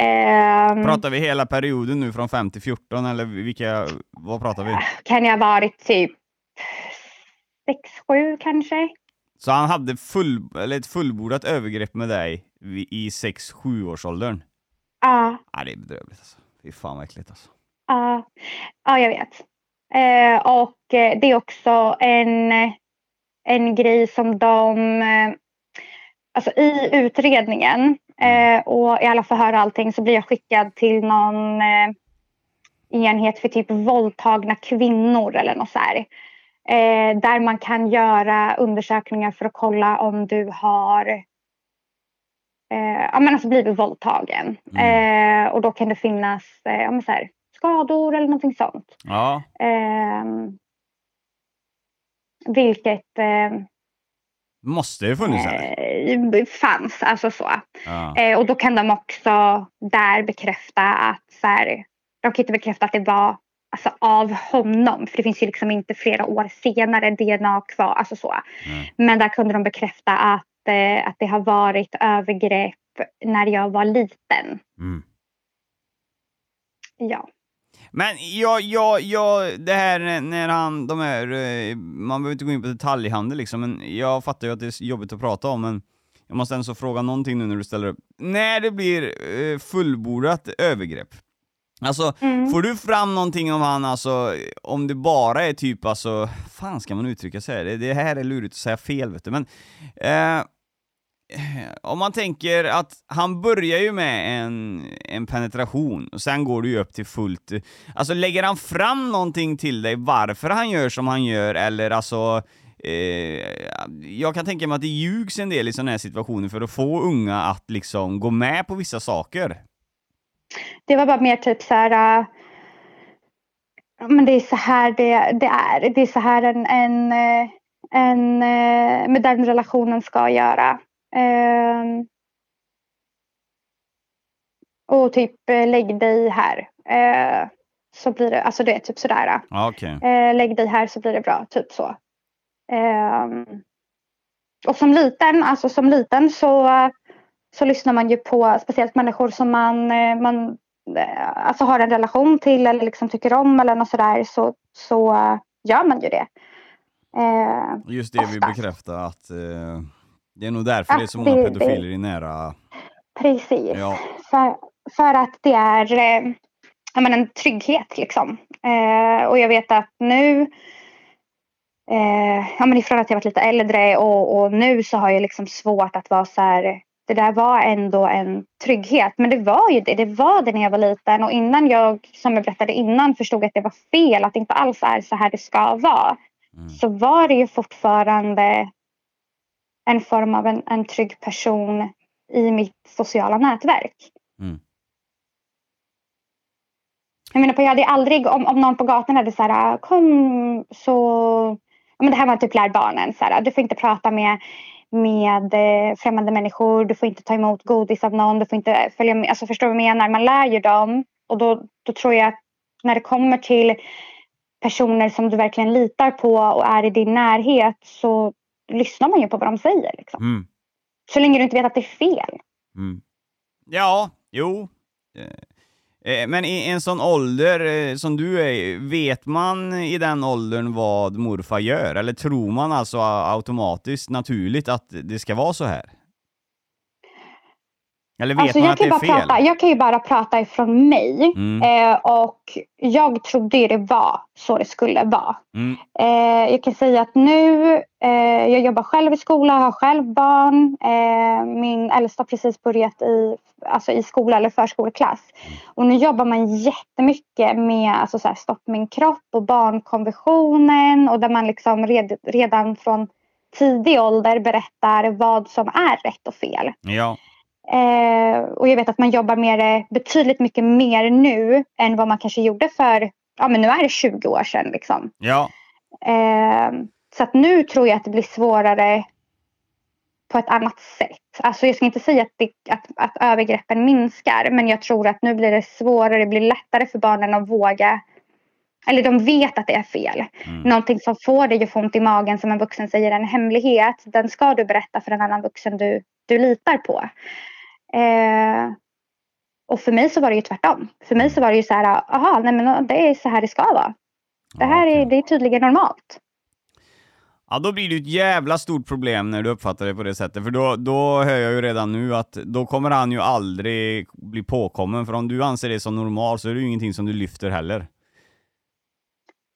Speaker 3: Ehm,
Speaker 2: Pratar vi hela perioden nu från 5 till 14 eller vilka, vad pratar vi?
Speaker 3: kan jag ha varit typ sex, sju kanske?
Speaker 2: Så han hade full, eller ett fullbordat övergrepp med dig i 6-7 års åldern?
Speaker 3: Ja.
Speaker 2: Ja, det är bedrövligt alltså. Fy fan vad äckligt alltså.
Speaker 3: Ja, ja jag vet. Eh, och eh, det är också en, en grej som de, eh, alltså i utredningen och i alla förhör och allting så blir jag skickad till någon enhet för typ våldtagna kvinnor eller något så här. Eh, där man kan göra undersökningar för att kolla om du har eh, ja, men alltså blivit våldtagen. Eh, och då kan det finnas eh, ja, men så här, skador eller någonting sånt.
Speaker 2: Ja,
Speaker 3: Eh, vilket eh,
Speaker 2: måste ju funnits eller?
Speaker 3: eh, fanns, alltså så.
Speaker 2: Ja.
Speaker 3: Eh, och då kan de också där bekräfta att så här, de kan inte bekräfta att det var alltså, av honom. För det finns ju liksom inte flera år senare DNA kvar. Alltså så.
Speaker 2: Nej.
Speaker 3: Men där kunde de bekräfta att, eh, att det har varit övergrepp när jag var liten.
Speaker 2: Mm.
Speaker 3: Ja.
Speaker 2: Men jag, jag, jag, det här när- han, de här, eh, man behöver inte gå in på detaljhandel liksom, men jag fattar ju att det är jobbigt att prata om, men jag måste ändå fråga någonting nu när du ställer upp. När det blir eh, fullbordat övergrepp, alltså
Speaker 3: Mm.
Speaker 2: får du fram någonting om han, alltså, om det bara är typ alltså, fan ska man uttrycka sig? Det, det här är lurigt att säga fel vet du, men eh, om man tänker att han börjar ju med en, en penetration, och sen går det ju upp till fullt... Alltså lägger han fram någonting till dig varför han gör som han gör, eller alltså... Eh, jag kan tänka mig att det ljugs en del i sådana här situationer för att få unga att liksom gå med på vissa saker.
Speaker 3: Det var bara mer typ så här. äh, ja, men det är så här det, det är. Det är så här en, en, en, en med den relationen ska göra. Ehm, och typ eh, lägg dig här. Eh, så blir det, alltså det är typ sådär. Eh, lägg dig här så blir det bra, typ så. Ehm, och som liten, alltså som liten så, så lyssnar man ju på speciellt människor som man, man alltså har en relation till eller liksom tycker om eller något sådär så, så gör man ju det. Eh,
Speaker 2: Just det vi bekräftar att eh, det är nog därför det är så många
Speaker 3: det-
Speaker 2: pedofiler i nära...
Speaker 3: precis.
Speaker 2: Ja.
Speaker 3: För, för att det är eh, ja, men en trygghet liksom. Eh, och jag vet att nu eh, ja, men ifrån att jag varit lite äldre och, och nu så har jag liksom svårt att vara så här det där var ändå en trygghet. Men det var ju det. Det var det när jag var liten. Och innan jag, som jag berättade innan, förstod att det var fel. Att det inte alls är så här det ska vara.
Speaker 2: Mm.
Speaker 3: Så var det ju fortfarande en form av en, en trygg person i mitt sociala nätverk.
Speaker 2: Mm.
Speaker 3: Jag menar, på, jag hade aldrig, om, om någon på gatan hade så här, kom så... Men det här var typ lär barnen. Så här, du får inte prata med, med eh, främmande människor. Du får inte ta emot godis av någon. Du får inte följa med. Alltså, förstår du vad jag menar? Man lär ju dem. Och då, då tror jag att när det kommer till personer som du verkligen litar på och är i din närhet så lyssnar man ju på vad de säger. Liksom.
Speaker 2: Mm.
Speaker 3: Så länge du inte vet att det är fel.
Speaker 2: Mm. Ja, jo. Eh, eh, Men i en sån ålder eh, som du är, vet man i den åldern vad morfar gör? Eller tror man alltså automatiskt, naturligt, att det ska vara så här? Eller vet
Speaker 3: Alltså,
Speaker 2: man
Speaker 3: jag,
Speaker 2: att
Speaker 3: kan
Speaker 2: det är
Speaker 3: bara
Speaker 2: fel?
Speaker 3: prata, jag kan ju bara prata ifrån mig.
Speaker 2: Mm.
Speaker 3: Eh, och jag trodde det var så det skulle vara.
Speaker 2: Mm.
Speaker 3: Eh, jag kan säga att nu, eh, jag jobbar själv i skola, har själv barn. Eh, min äldsta har precis börjat i, alltså i skola eller förskoleklass. Och nu jobbar man jättemycket med alltså så här, Stopp min kropp och barnkonventionen. Och där man liksom red, redan från tidig ålder berättar vad som är rätt och fel.
Speaker 2: Ja.
Speaker 3: Eh, och jag vet att man jobbar med det betydligt mycket mer nu än vad man kanske gjorde för, ja men nu är det 20 år sedan liksom.
Speaker 2: Ja.
Speaker 3: Eh, så att nu tror jag att det blir svårare på ett annat sätt. Alltså jag ska inte säga att, det, att, att övergreppen minskar men jag tror att nu blir det svårare, det blir lättare för barnen att våga eller de vet att det är fel.
Speaker 2: Mm.
Speaker 3: Någonting som får dig att få ont i magen som en vuxen säger en hemlighet. Den ska du berätta för en annan vuxen du, du litar på. Eh, och för mig så var det ju tvärtom. För mig så var det ju så här, aha, nej men det är så här det ska vara. Det här är, det är tydligen normalt.
Speaker 2: Ja, då blir det ett jävla stort problem när du uppfattar det på det sättet, för då, då hör jag ju redan nu att då kommer han ju aldrig bli påkommen, för om du anser det som normalt så är det ju ingenting som du lyfter heller.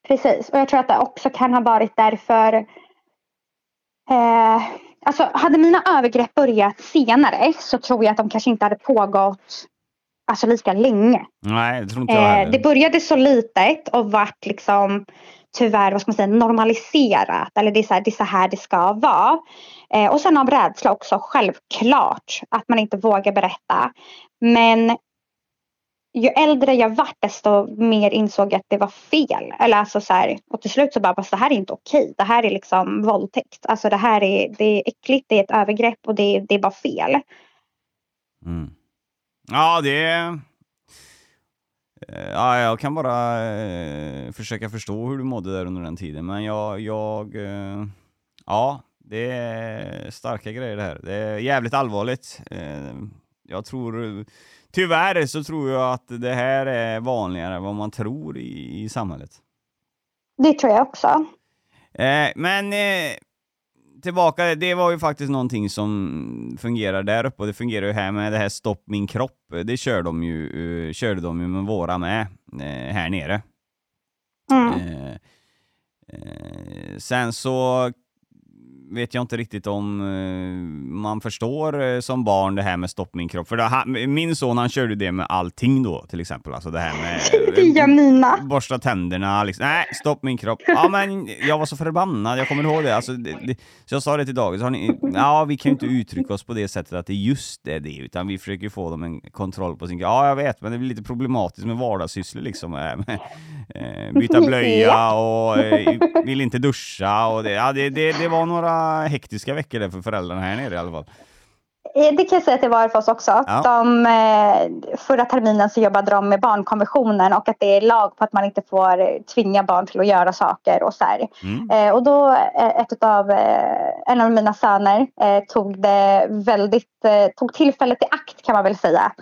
Speaker 3: Precis, och jag tror att det också kan ha varit därför eh, Alltså hade mina övergrepp börjat senare så tror jag att de kanske inte hade pågått alltså, lika länge.
Speaker 2: Nej, det tror inte jag
Speaker 3: Eh, det började så litet och vart liksom tyvärr vad ska man säga, normaliserat. Eller det är, så här, det är så här det ska vara. Eh, och sen av rädsla också självklart att man inte vågar berätta. Men ju äldre jag vart desto mer insåg jag att det var fel. Eller alltså så här, och till slut så bara, fast det här är inte okej. Det här är liksom våldtäkt. Alltså det här är, det är äckligt, det är ett övergrepp och det, det är bara fel.
Speaker 2: Mm. Ja, det är... Eh, ja, jag kan bara eh, försöka förstå hur du mådde där under den tiden, men jag... jag eh, ja, det är starka grejer det här. Det är jävligt allvarligt. Eh, jag tror... Tyvärr så tror jag att det här är vanligare än vad man tror i, i samhället.
Speaker 3: Det tror jag också.
Speaker 2: Eh, men eh, tillbaka, det var ju faktiskt någonting som fungerar där uppe och det fungerar ju här med det här Stopp min kropp. Det kör de ju, eh, körde de ju med våra med eh, här nere.
Speaker 3: Mm.
Speaker 2: Eh, eh, sen så vet jag inte riktigt om eh, man förstår eh, som barn det här med stopp min kropp. För det, min son han körde det med allting då till exempel. Alltså det här med
Speaker 3: det gör mina.
Speaker 2: borsta tänderna, liksom. nej, stopp min kropp. Ja men jag var så förbannad, jag kommer ihåg det. Alltså, det, det så jag sa det till har ni, ja vi kan ju inte uttrycka oss på det sättet att det just är det, utan vi försöker få dem en kontroll på sin Ja jag vet, men det blir lite problematiskt med vardagssysslor liksom. eh, Med, eh, byta [laughs] blöja och eh, vill inte duscha och det, ja, det, det, det var några hektiska veckor där för föräldrarna här nere i alla fall.
Speaker 3: Eh, Det kan jag säga att det var för oss också.
Speaker 2: Ja.
Speaker 3: De, eh, förra terminen så jobbade de med barnkonventionen och att det är lag på att man inte får tvinga barn till att göra saker och så här.
Speaker 2: Mm.
Speaker 3: Eh, och då ett av, en av mina söner tog det väldigt, tog tillfället i akt kan man väl säga.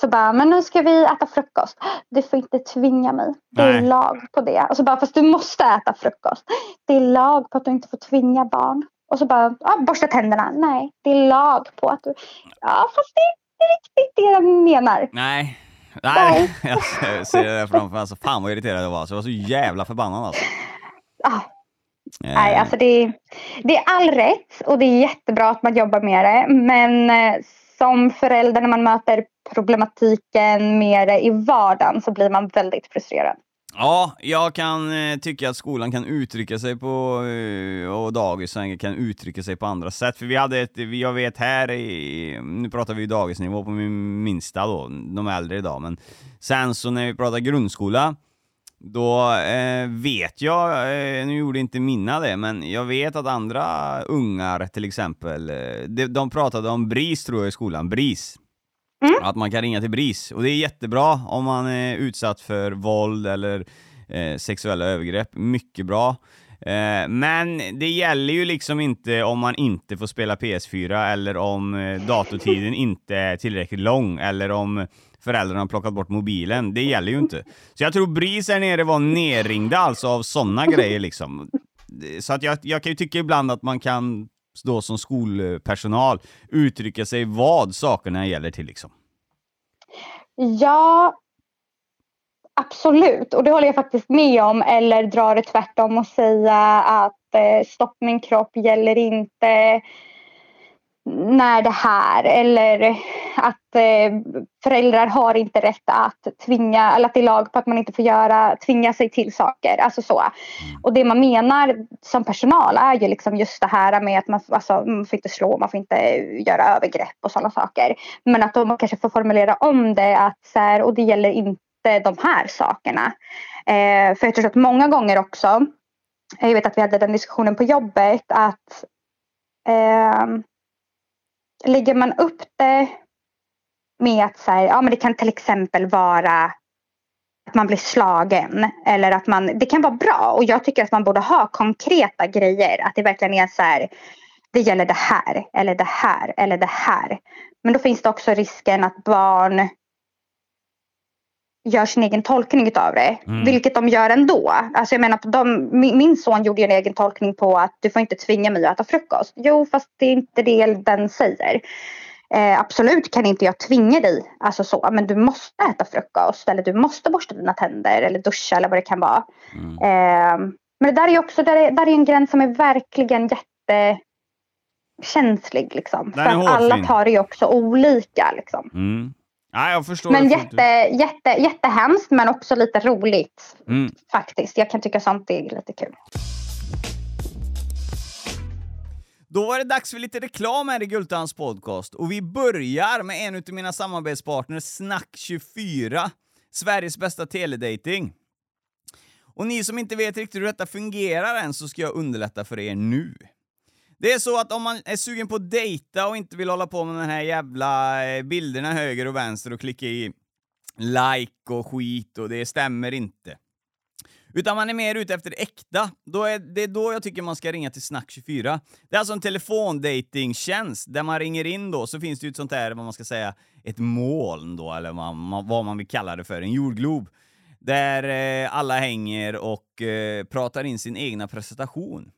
Speaker 3: Så bara, men nu ska vi äta frukost. Du får inte tvinga mig. Det är
Speaker 2: Nej.
Speaker 3: lag på det. Och så bara, fast du måste äta frukost. Det är lag på att du inte får tvinga barn. Och så bara, ja, borsta tänderna. Nej, det är lag på att du... Ja, fast det är inte riktigt det jag menar.
Speaker 2: Nej. Nej, [laughs] jag ser det där framför mig. Alltså, fan vad irriterad jag var. Så jag var så jävla förbannad alltså.
Speaker 3: Ah,
Speaker 2: Eh,
Speaker 3: Nej, alltså det, är- det är all rätt och det är jättebra att man jobbar med det. Men eh, som förälder när man möter problematiken mer i vardagen så blir man väldigt frustrerad.
Speaker 2: Ja, jag kan eh, tycka att skolan kan uttrycka sig på, eh, och dagisen kan uttrycka sig på andra sätt. För vi hade ett, jag vet här i, nu pratar vi dagisnivå på min minsta då, de äldre idag, men sen så när vi pratar grundskola, då eh, vet jag, eh, nu gjorde inte mina det, men jag vet att andra ungar till exempel, eh, de, de pratade om BRIS tror jag i skolan, BRIS.
Speaker 3: Mm.
Speaker 2: Att man kan ringa till BRIS, och det är jättebra om man är utsatt för våld eller eh, sexuella övergrepp, mycket bra. Eh, men det gäller ju liksom inte om man inte får spela PS4 eller om eh, datortiden [laughs] inte är tillräckligt lång eller om föräldrarna har plockat bort mobilen. Det gäller ju inte. Så jag tror BRIS här nere var nerringda alltså av sådana grejer liksom. [laughs] Så att jag, jag kan ju tycka ibland att man kan då som skolpersonal uttrycka sig vad sakerna gäller till liksom.
Speaker 3: Ja, absolut. Och det håller jag faktiskt med om. Eller dra det tvärtom och säga att eh, stopp min kropp gäller inte när det här eller att eh, föräldrar har inte rätt att tvinga, eller att det är lag på att man inte får göra, tvinga sig till saker. Alltså så. Och det man menar som personal är ju liksom just det här med att man, alltså, man får inte slå, man får inte göra övergrepp och sådana saker. Men att man kanske får formulera om det att så här, och det gäller inte de här sakerna. Eh, för jag tror att många gånger också, jag vet att vi hade den diskussionen på jobbet att eh, lägger man upp det med att så här, ja, men det kan till exempel vara att man blir slagen eller att man, det kan vara bra och jag tycker att man borde ha konkreta grejer. Att det verkligen är så här, det gäller det här eller det här eller det här. Men då finns det också risken att barn gör sin egen tolkning av det.
Speaker 2: Mm.
Speaker 3: Vilket de gör ändå. Alltså jag menar, de, min, son gjorde en egen tolkning på att du får inte tvinga mig att äta frukost. Jo, fast det är inte det den säger. Eh, absolut kan inte jag tvinga dig, alltså så, men du måste äta frukost eller du måste borsta dina tänder eller duscha eller vad det kan vara.
Speaker 2: Mm.
Speaker 3: Eh, men det där är också där är, där är en gräns som är verkligen jättekänslig. Liksom. För att alla tar det ju också olika. Liksom.
Speaker 2: Mm. Ja, jag förstår
Speaker 3: Men jätte, jätte, jättehemskt men också lite roligt
Speaker 2: Mm.
Speaker 3: faktiskt. Jag kan tycka sånt är lite kul.
Speaker 2: Då var det dags för lite reklam här i Gultans podcast och vi börjar med en av mina samarbetspartners, Snack24, Sveriges bästa teledating. Och ni som inte vet riktigt hur detta fungerar än så ska jag underlätta för er nu. Det är så att om man är sugen på att dejta och inte vill hålla på med de här jävla eh, bilderna höger och vänster och klicka i like och skit och det stämmer inte. Utan man är mer ute efter det äkta. Då är det är då jag tycker man ska ringa till Snack24. Det är alltså en telefondatingtjänst där man ringer in då, så finns det ju ett sånt där, vad man ska säga, ett moln då, eller vad man, vad man vill kalla det för, en jordglob. Där eh, alla hänger och eh, pratar in sin egna presentation.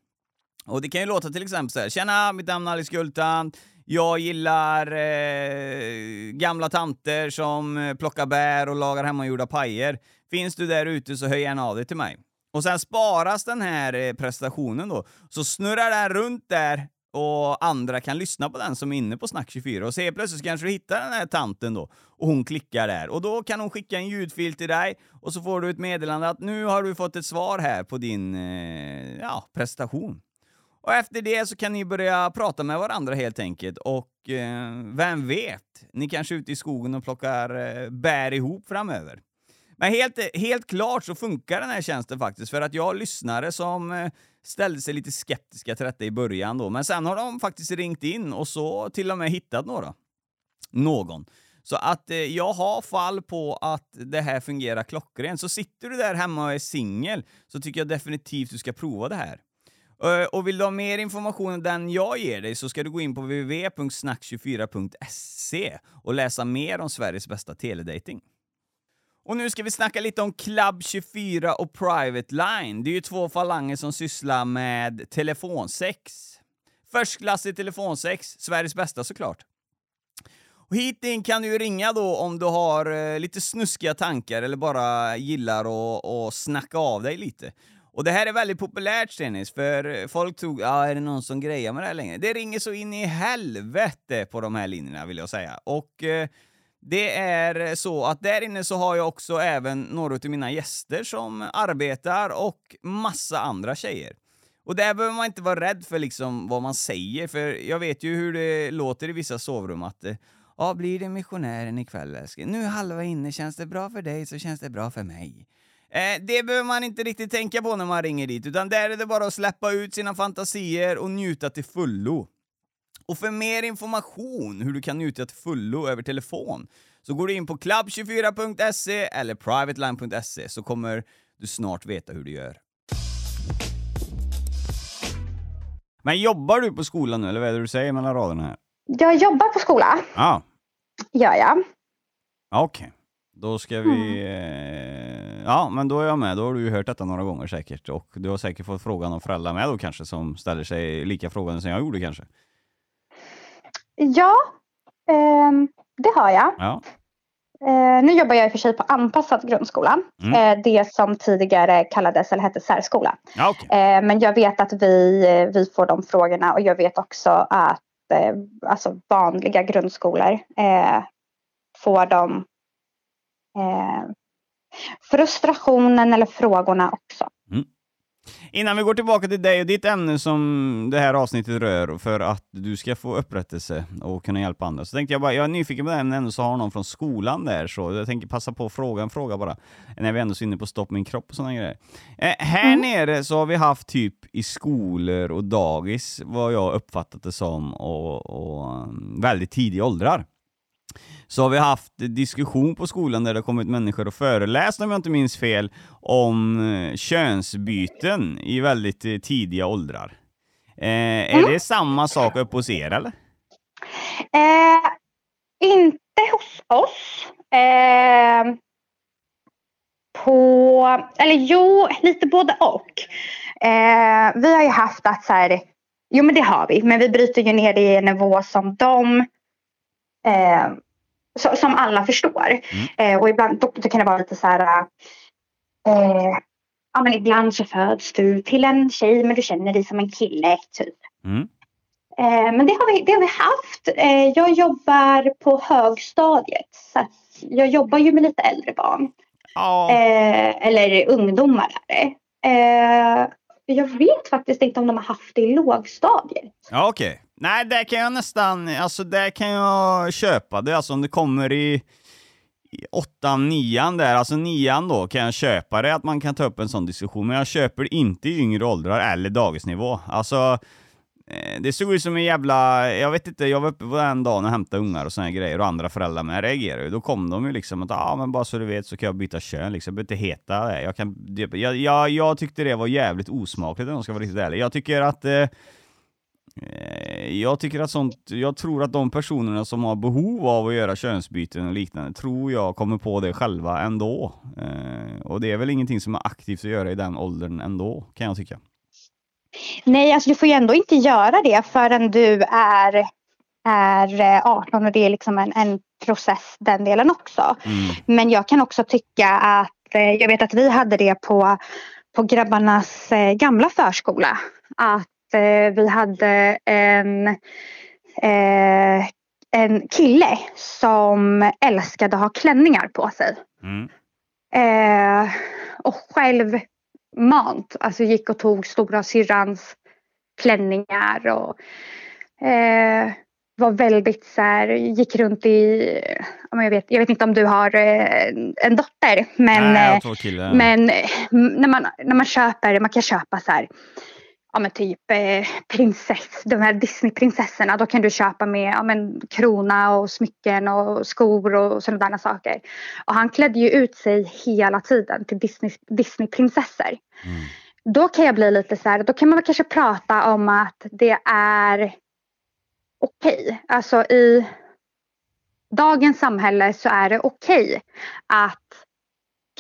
Speaker 2: Och det kan ju låta till exempel så här, Tjena, mitt namn är Alice Gultan. Jag gillar eh, gamla tanter som eh, plockar bär och lagar hemmagjorda pajer. Finns du där ute så höj gärna av dig till mig. Och sen sparas den här eh, presentationen då, så snurrar den runt där och andra kan lyssna på den som är inne på Snack24 och se plötsligt kanske du hittar den här tanten då och hon klickar där och då kan hon skicka en ljudfil till dig och så får du ett meddelande att nu har du fått ett svar här på din eh, ja, presentation. Och efter det så kan ni börja prata med varandra helt enkelt och eh, vem vet, ni kanske är ute i skogen och plockar eh, bär ihop framöver. Men helt, helt klart så funkar den här tjänsten faktiskt för att jag har lyssnare som eh, ställde sig lite skeptiska till detta i början då, men sen har de faktiskt ringt in och så till och med hittat några. Någon. Så att eh, jag har fall på att det här fungerar klockrent. Så sitter du där hemma och är singel så tycker jag definitivt du ska prova det här. Eh, och vill du ha mer information än den jag ger dig så ska du gå in på www.snack24.se och läsa mer om Sveriges bästa teledating. Och nu ska vi snacka lite om Club24 och Private Line. Det är ju två falanger som sysslar med telefonsex. Förstklassig telefonsex, Sveriges bästa såklart. Och hit in kan du ringa då om du har eh, lite snuskiga tankar eller bara gillar att snacka av dig lite. Och det här är väldigt populärt Stenis, för folk tog, ja är det någon som grejar med det här längre? Det ringer så in i helvete på de här linjerna vill jag säga. Och eh, det är så att där inne så har jag också även några av mina gäster som arbetar och massa andra tjejer. Och där behöver man inte vara rädd för liksom vad man säger, för jag vet ju hur det låter i vissa sovrum att eh, Ja, blir det missionären ikväll älskling? Nu är halva inne, känns det bra för dig så känns det bra för mig. Eh, det behöver man inte riktigt tänka på när man ringer dit, utan där är det bara att släppa ut sina fantasier och njuta till fullo. Och för mer information hur du kan njuta till fullo över telefon så går du in på club24.se eller privateline.se så kommer du snart veta hur du gör. Men jobbar du på skolan nu, eller vad är det du säger mellan raderna här?
Speaker 3: Jag jobbar på skola,
Speaker 2: Ja,
Speaker 3: gör jag.
Speaker 2: ah, okej. Då ska vi... Eh, ja, men då är jag med. Då har du ju hört detta några gånger säkert. Och du har säkert fått frågan av föräldrar med då kanske, som ställer sig lika frågande som jag gjorde kanske.
Speaker 3: Ja, ehm, det har jag.
Speaker 2: Ja.
Speaker 3: Eh, nu jobbar jag i och för sig på anpassad grundskola.
Speaker 2: Mm.
Speaker 3: Eh, det som tidigare kallades eller hette särskola.
Speaker 2: Ja, okej.
Speaker 3: Eh, men jag vet att vi, eh, vi får de frågorna och jag vet också att eh, alltså vanliga grundskolor eh, får de eh, frustrationen eller frågorna också.
Speaker 2: Innan vi går tillbaka till dig och ditt ämne som det här avsnittet rör, för att du ska få upprättelse och kunna hjälpa andra, så tänkte jag bara, jag är nyfiken på det ämnet ändå, så har någon från skolan där, så jag tänker passa på att fråga en fråga bara, när vi ändå är inne på stopp min kropp och sådana grejer. Eh, här nere så har vi haft typ i skolor och dagis, vad jag uppfattat det som, och, och um, väldigt tidiga åldrar så har vi haft diskussion på skolan där det kommit människor och föreläst, om jag inte minns fel, om eh, könsbyten i väldigt eh, tidiga åldrar. Eh, är det samma sak uppe hos er eller?
Speaker 3: Eh, inte hos oss. Eh, på, eller jo, lite både och. Eh, vi har ju haft att så här, jo men det har vi, men vi bryter ju ner det i en nivå som de så, som alla förstår. Eh, och ibland då, då kan det vara lite så här eh, ja men ibland så föds du till en tjej men du känner dig som en kille typ.
Speaker 2: Mm.
Speaker 3: Eh, men det har vi, det har vi haft. Eh, jag jobbar på högstadiet. Så jag jobbar ju med lite äldre barn. Eh, eller ungdomar. Eh, jag vet faktiskt inte om de har haft det i lågstadiet.
Speaker 2: ja okej. Nej, där kan jag nästan, alltså där kan jag köpa det, alltså om det kommer i i åttan, nian där, alltså nian då kan jag köpa det att man kan ta upp en sån diskussion, men jag köper det inte i yngre åldrar eller dagisnivå. Alltså, eh, det såg ut som en jävla, jag vet inte, jag var uppe på den dagen och hämtade ungar och såna här grejer och andra föräldrar med reagerade ju. Då kom de ju liksom att, ja ah, men bara så du vet så kan jag byta kön liksom, jag behöver inte heta det. Jag, kan, jag, jag, jag tyckte det var jävligt osmakligt om jag ska vara riktigt ärlig. Jag tycker att Eh, jag tycker att sånt, jag tror att de personerna som har behov av att göra könsbyten och liknande, tror jag kommer på det själva ändå. Eh, och det är väl ingenting som är aktivt att göra i den åldern ändå, kan jag tycka.
Speaker 3: Nej, alltså du får ju ändå inte göra det förrän du är, är eh, 18 och det är liksom en, en process den delen också.
Speaker 2: Mm.
Speaker 3: Men jag kan också tycka att, eh, jag vet att vi hade det på, på grabbarnas eh, gamla förskola. Att eh, vi hade en, eh, en kille som älskade att ha klänningar på sig.
Speaker 2: Mm.
Speaker 3: Eh, och själv mant, alltså gick och tog stora syrrans klänningar och eh, var väldigt så här, gick runt i, jag, vet, jag vet inte om du har eh, en dotter men,
Speaker 2: Nej,
Speaker 3: eh, men eh, när, man, när man köper, man kan köpa så här, ja men typ eh, prinsess, de här Disneyprinsessorna, då kan du köpa med ja, men, krona och smycken och skor och sådana saker. Och han klädde ju ut sig hela tiden till Disney, Disneyprinsessor.
Speaker 2: Mm.
Speaker 3: Då kan jag bli lite så här, då kan man kanske prata om att det är okej. Alltså i dagens samhälle så är det okej att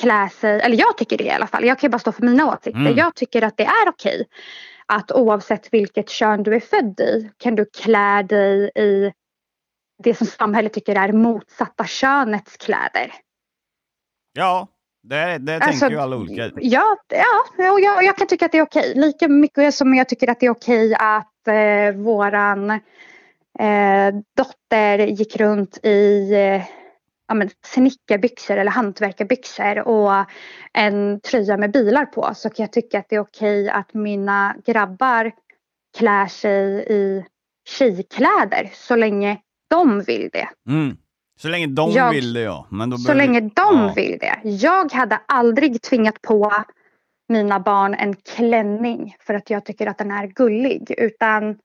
Speaker 3: klä sig, eller jag tycker det i alla fall, jag kan ju bara stå för mina åsikter.
Speaker 2: Mm.
Speaker 3: Jag tycker att det är okej att oavsett vilket kön du är född i kan du klä dig i det som samhället tycker är motsatta könets kläder.
Speaker 2: Ja, Det, det
Speaker 3: Alltså,
Speaker 2: tänker ju alla olika.
Speaker 3: Ja, ja och jag, jag kan tycka att det är okej. Lika mycket som jag tycker att det är okej att eh, våran eh, dotter gick runt i eh, ja, men, snickarbyxor eller hantverkarbyxor och en tröja med bilar på så kan jag tycka att det är okej att mina grabbar klär sig i tjejkläder så länge de vill det.
Speaker 2: Mm. Så länge de
Speaker 3: Jag-
Speaker 2: vill det ja. Men då
Speaker 3: Så
Speaker 2: behöver-
Speaker 3: länge de
Speaker 2: ja.
Speaker 3: vill det. Jag hade aldrig tvingat på mina barn en klänning för att jag tycker att den är gullig utan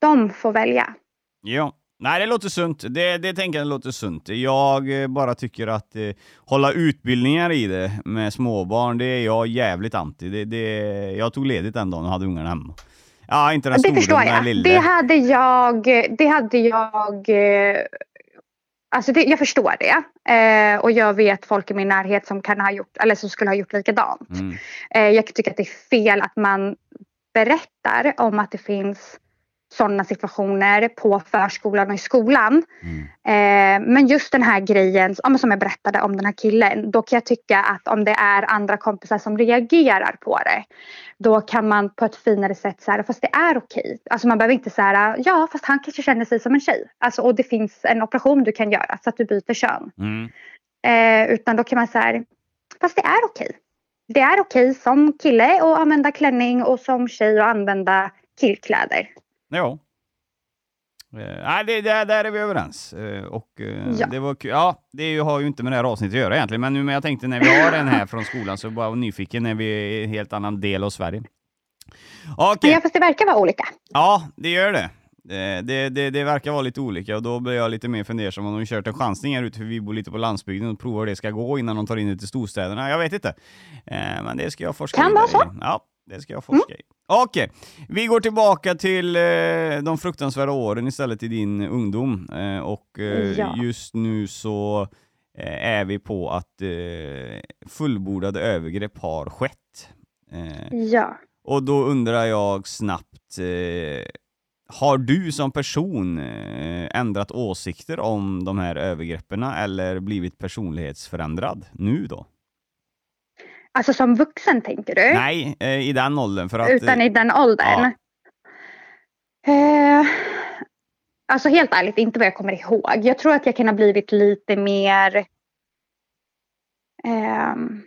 Speaker 3: de får välja.
Speaker 2: Ja. Nej, det låter sunt. Det, det tänker jag låter sunt. Jag eh, bara tycker att eh, hålla utbildningar i det med småbarn, det är jag jävligt anti. Det, det, jag tog ledigt den dagen och hade ungarna hemma. Ja, inte den
Speaker 3: Det
Speaker 2: stora,
Speaker 3: förstår
Speaker 2: men den
Speaker 3: jag.
Speaker 2: lille.
Speaker 3: Det hade jag. Det hade jag eh, Alltså det, jag förstår det. Eh, och jag vet folk i min närhet som kan ha gjort, eller som skulle ha gjort likadant.
Speaker 2: Mm.
Speaker 3: Eh, jag tycker att det är fel att man berättar om att det finns sådana situationer på förskolan och i skolan.
Speaker 2: Mm.
Speaker 3: Eh, men just den här grejen som jag berättade om den här killen. Då kan jag tycka att om det är andra kompisar som reagerar på det. Då kan man på ett finare sätt säga fast det är okej. Alltså man behöver inte säga ja fast han kanske känner sig som en tjej. Alltså, och det finns en operation du kan göra så att du byter kön.
Speaker 2: Mm.
Speaker 3: Eh, utan då kan man säga fast det är okej. Det är okej som kille att använda klänning och som tjej att använda killkläder.
Speaker 2: Ja. Eh, nej, det, det, där är vi överens. Eh, och, eh,
Speaker 3: Ja.
Speaker 2: det var. Ja, det har ju inte med det här avsnittet att göra egentligen, men nu men jag tänkte när vi har den här från skolan så bara var nyfiken när vi är i en helt annan del av Sverige.
Speaker 3: Men ja, fast det verkar vara olika.
Speaker 2: ja det gör det. Det, det, det verkar vara lite olika och då blir jag lite mer fundersam om de kört en chansning här ute för vi bor lite på landsbygden och provar hur det ska gå innan de tar in det till storstäderna. Jag vet inte. Men det ska jag forska
Speaker 3: Kan vara så.
Speaker 2: Ja, det ska jag forska i. Okej, vi går tillbaka till eh, de fruktansvärda åren istället i din ungdom. Eh, och eh,
Speaker 3: Ja.
Speaker 2: just nu så eh, är vi på att eh, fullbordade övergrepp har skett. Eh,
Speaker 3: Ja.
Speaker 2: och då undrar jag snabbt, har du som person ändrat åsikter om de här övergreppen eller blivit personlighetsförändrad nu då?
Speaker 3: Alltså som vuxen tänker du?
Speaker 2: Nej, eh, i den åldern för att...
Speaker 3: Utan i den åldern? Eh, alltså helt ärligt, inte vad jag kommer ihåg. Jag tror att jag kan ha blivit lite mer... ehm,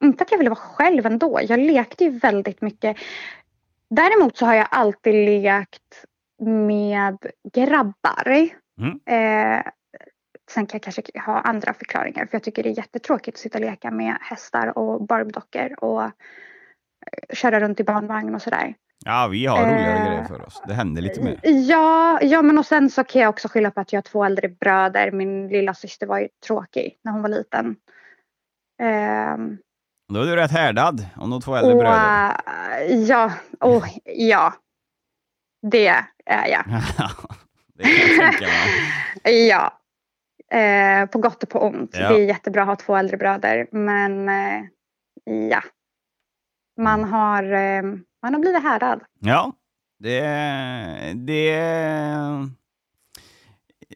Speaker 3: inte att jag ville vara själv ändå. Jag lekte ju väldigt mycket. Däremot så har jag alltid lekt med grabbar.
Speaker 2: Mm.
Speaker 3: Eh, sen kan jag kanske ha andra förklaringar för jag tycker det är jättetråkigt att sitta och leka med hästar och barbdockor och eh, köra runt i barnvagn och sådär.
Speaker 2: Ja, vi har roligare
Speaker 3: Eh,
Speaker 2: grejer för oss. Det händer lite mer.
Speaker 3: Ja, ja, men och sen så kan jag också skylla på att jag har två äldre bröder. Min lilla syster var ju tråkig när hon var liten. Ehm,
Speaker 2: Då är du rätt härdad om de två äldre
Speaker 3: och,
Speaker 2: bröder.
Speaker 3: äh, ja, oh, ja, det är jag. [laughs]
Speaker 2: det kan jag tänka mig. [laughs]
Speaker 3: Ja. Eh, på gott och på ont.
Speaker 2: Ja.
Speaker 3: Det är jättebra att ha två äldre bröder. Men eh, ja. Man har, eh, man har blivit härdad.
Speaker 2: Ja, det... det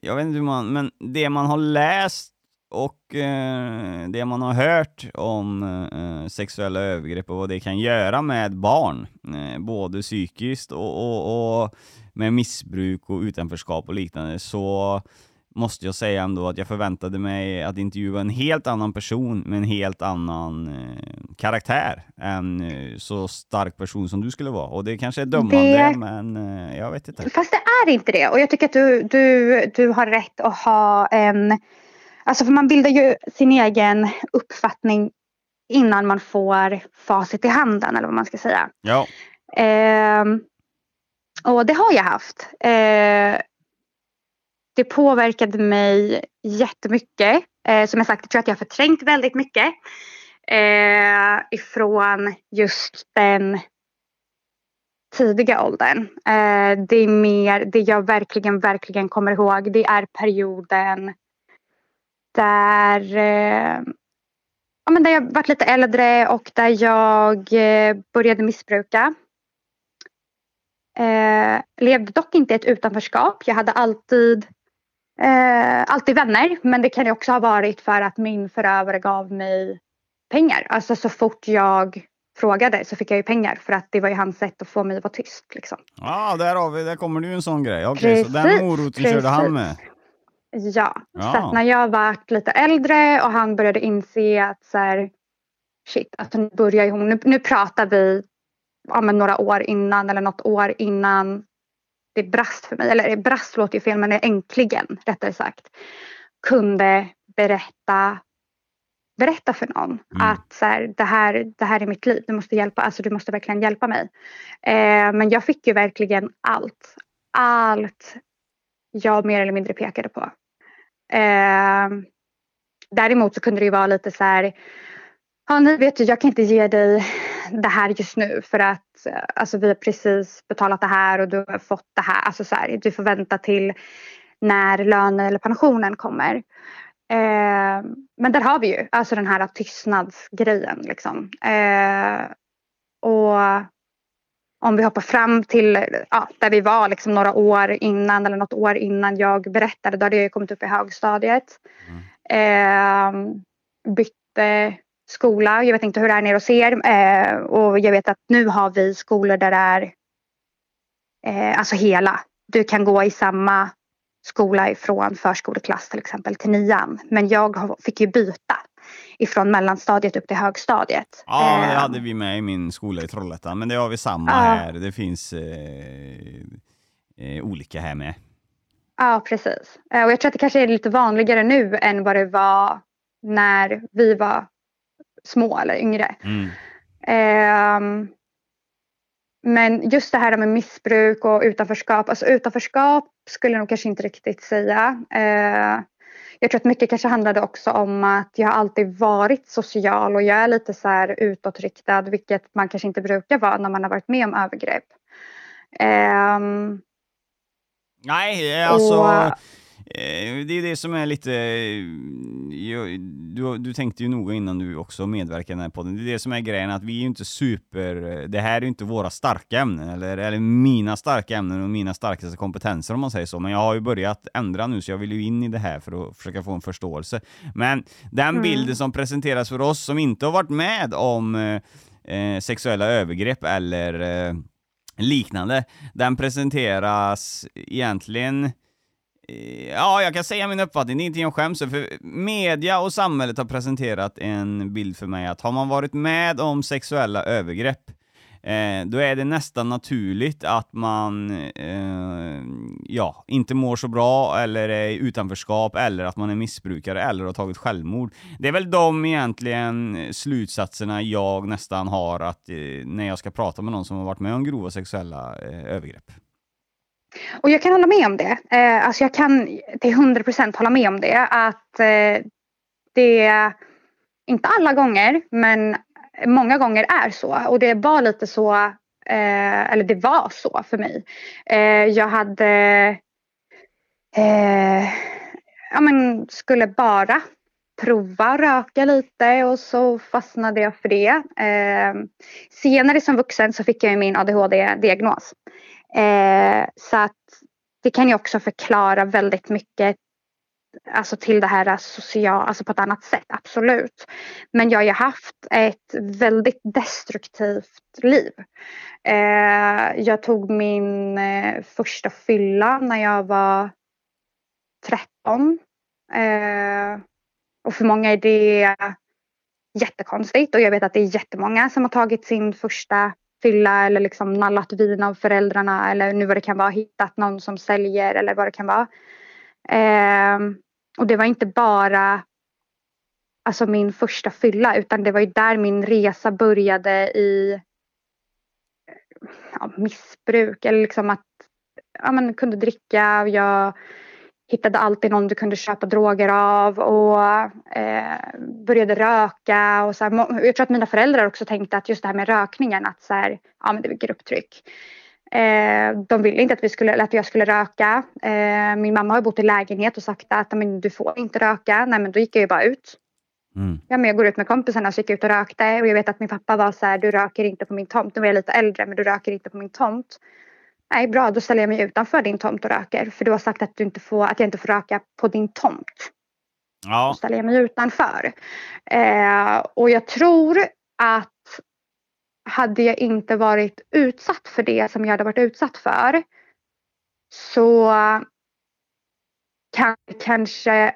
Speaker 2: jag vet inte hur man... Men det man har läst och eh, det man har hört om eh, sexuella övergrepp och vad det kan göra med barn, eh, både psykiskt och, och, och med missbruk och utanförskap och liknande, så måste jag säga ändå att jag förväntade mig att intervjua en helt annan person med en helt annan eh, karaktär än eh, så stark person som du skulle vara. Och det kanske är dömande,
Speaker 3: Det-
Speaker 2: men eh, jag vet inte.
Speaker 3: Fast det är inte det. Och jag tycker att du, du, du har rätt att ha en... Alltså för man bildar ju sin egen uppfattning innan man får facit i handen eller vad man ska säga.
Speaker 2: Ja,
Speaker 3: Ehm, och det har jag haft. Det påverkade mig jättemycket. Eh, som jag sagt, jag tror att jag har förträngt väldigt mycket. Eh, ifrån just den tidiga åldern. Eh, det är mer, det jag verkligen, verkligen kommer ihåg, det är perioden där eh, ja, men där jag varit lite äldre och där jag eh, började missbruka. Eh, levde dock inte i ett utanförskap. Jag hade alltid Eh, alltid vänner, men det kan ju också ha varit för att min förövare gav mig pengar. Alltså så fort jag frågade så fick jag ju pengar för att det var ju hans sätt att få mig att vara tyst. Liksom.
Speaker 2: Ja, där, har vi, där kommer det ju en sån grej. Okay, så den moroten precis. körde han med?
Speaker 3: Ja, ja. så när jag var lite äldre och han började inse att så här, shit, alltså nu börjar hon, nu, nu pratar vi ja, några år innan eller något år innan det brast för mig, eller brast låter ju fel men äntligen rättare sagt kunde berätta berätta för någon mm. att så här, det, här, det här är mitt liv, du måste, hjälpa, alltså, du måste verkligen hjälpa mig. Eh, men jag fick ju verkligen allt, allt jag mer eller mindre pekade på. Eh, däremot så kunde det ju vara lite så här, ja nu vet du jag kan inte ge dig det här just nu för att alltså, vi har precis betalat det här och du har fått det här. Alltså så här, du får vänta till när lönen eller pensionen kommer. Eh, men där har vi ju alltså den här tystnadsgrejen liksom. Eh, och om vi hoppar fram till ja, där vi var liksom några år innan eller något år innan jag berättade. Då hade jag kommit upp i högstadiet. Mm. Eh, bytte skola. Jag vet inte hur det är nere hos er. Eh, och jag vet att nu har vi skolor där det är eh, alltså hela. Du kan gå i samma skola ifrån förskoleklass till exempel till nian. Men jag fick ju byta ifrån mellanstadiet upp till högstadiet.
Speaker 2: Ja, det eh, hade vi med i min skola i Trollhättan, men det har vi samma ja. här. Det finns eh, eh, olika här med.
Speaker 3: Ja, precis. Och jag tror att det kanske är lite vanligare nu än vad det var när vi var små eller yngre. Mm. Eh, men just det här med missbruk och utanförskap. Alltså utanförskap skulle jag nog kanske inte riktigt säga. Eh, jag tror att mycket kanske handlade också om att jag alltid varit social och jag är lite så här utåtriktad vilket man kanske inte brukar vara när man har varit med om övergrepp. Eh,
Speaker 2: Nej, alltså och, det är det som är lite... Du, du tänkte ju noga innan du också medverkade i den här podden. Det är det som är grejen, att vi är ju inte super... Det här är ju inte våra starka ämnen, eller, eller mina starka ämnen och mina starkaste kompetenser om man säger så. Men jag har ju börjat ändra nu, så jag vill ju in i det här för att försöka få en förståelse. Men den mm. bilden som presenteras för oss som inte har varit med om eh, sexuella övergrepp eller eh, liknande, den presenteras egentligen Eh, ja, jag kan säga min uppfattning, det är ingenting jag skäms för media och samhället har presenterat en bild för mig att har man varit med om sexuella övergrepp, eh, då är det nästan naturligt att man eh, ja, inte mår så bra, eller är i utanförskap, eller att man är missbrukare, eller har tagit självmord. Det är väl de egentligen slutsatserna jag nästan har att, eh, när jag ska prata med någon som har varit med om grova sexuella eh, övergrepp.
Speaker 3: Och jag kan hålla med om det. Eh, alltså jag kan till hundra procent hålla med om det. Att eh, det, inte alla gånger, men många gånger är så. Och det var lite så, eh, eller det var så för mig. Eh, jag hade, eh, ja men skulle bara prova röka lite och så fastnade jag för det. Eh, senare som vuxen så fick jag min ADHD-diagnos. Eh, så att det kan ju också förklara väldigt mycket alltså till det här sociala, alltså på ett annat sätt, absolut. Men jag har ju haft ett väldigt destruktivt liv. Eh, jag tog min eh, första fylla när jag var 13. Eh, och för många är det jättekonstigt och jag vet att det är jättemånga som har tagit sin första fylla eller liksom nallat vin av föräldrarna eller nu vad det kan vara, hittat någon som säljer eller vad det kan vara. Eh, och det var inte bara alltså min första fylla utan det var ju där min resa började i ja, missbruk eller liksom att ja, man kunde dricka. och Jag hittade alltid någon du kunde köpa droger av och eh, började röka. Och så här, jag tror att mina föräldrar också tänkte att just det här med rökningen, att så här, ja, men det är grupptryck. Eh, de ville inte att, vi skulle, att jag skulle röka. Eh, min mamma har bott i lägenhet och sagt att men, du får inte röka. Nej men då gick jag ju bara ut. Mm. Ja, men jag går ut med kompisarna så gick jag ut och rökte. Och jag vet att min pappa var så här, du röker inte på min tomt. Nu var jag lite äldre men du röker inte på min tomt. Nej bra, då ställer jag mig utanför din tomt och röker. För du har sagt att, du inte får, att jag inte får röka på din tomt.
Speaker 2: Ja.
Speaker 3: Då ställer jag mig utanför. Eh, och jag tror att hade jag inte varit utsatt för det som jag hade varit utsatt för så kan kanske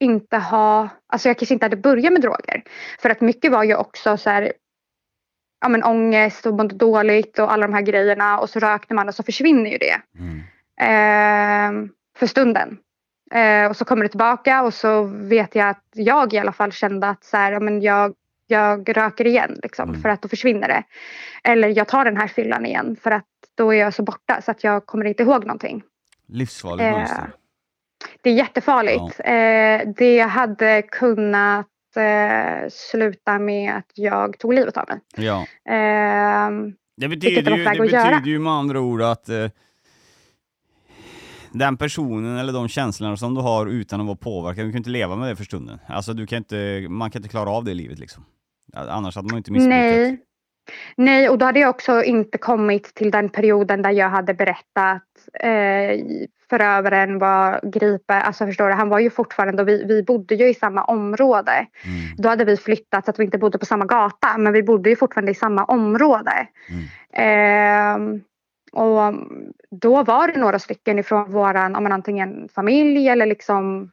Speaker 3: inte ha, alltså jag kanske inte hade börjat med droger. För att mycket var ju också så här, ja men ångest och mådde dåligt och alla de här grejerna och så rökte man och så försvinner ju det.
Speaker 2: Mm.
Speaker 3: Eh, för stunden. Eh, och så kommer det tillbaka och så vet jag att jag i alla fall kände att så här, ja, men jag, jag röker igen liksom,
Speaker 2: Mm.
Speaker 3: för att då försvinner det. Eller jag tar den här fyllan igen för att då är jag så borta så att jag kommer inte ihåg någonting.
Speaker 2: Livsfarligt
Speaker 3: Eh,
Speaker 2: mönster.
Speaker 3: Det är jättefarligt. Eh, det hade kunnat eh, sluta med att jag tog livet av mig.
Speaker 2: Ja.
Speaker 3: Ehm,
Speaker 2: Det betyder, ju, det betyder ju med andra ord att eh, den personen eller de känslorna som du har utan att vara påverkad, du kan inte leva med det för stunden. Alltså du kan inte, man kan inte klara av det i livet liksom. Annars hade man inte missbrukat.
Speaker 3: Nej. Nej, och då hade jag också inte kommit till den perioden där jag hade berättat eh, förövaren var gripen. Alltså förstår du, han var ju fortfarande, och vi, vi bodde ju i samma område.
Speaker 2: Mm.
Speaker 3: Då hade vi flyttat så att vi inte bodde på samma gata, men vi bodde ju fortfarande i samma område.
Speaker 2: Mm.
Speaker 3: Ehm, och då var det några stycken ifrån våran, antingen familj eller liksom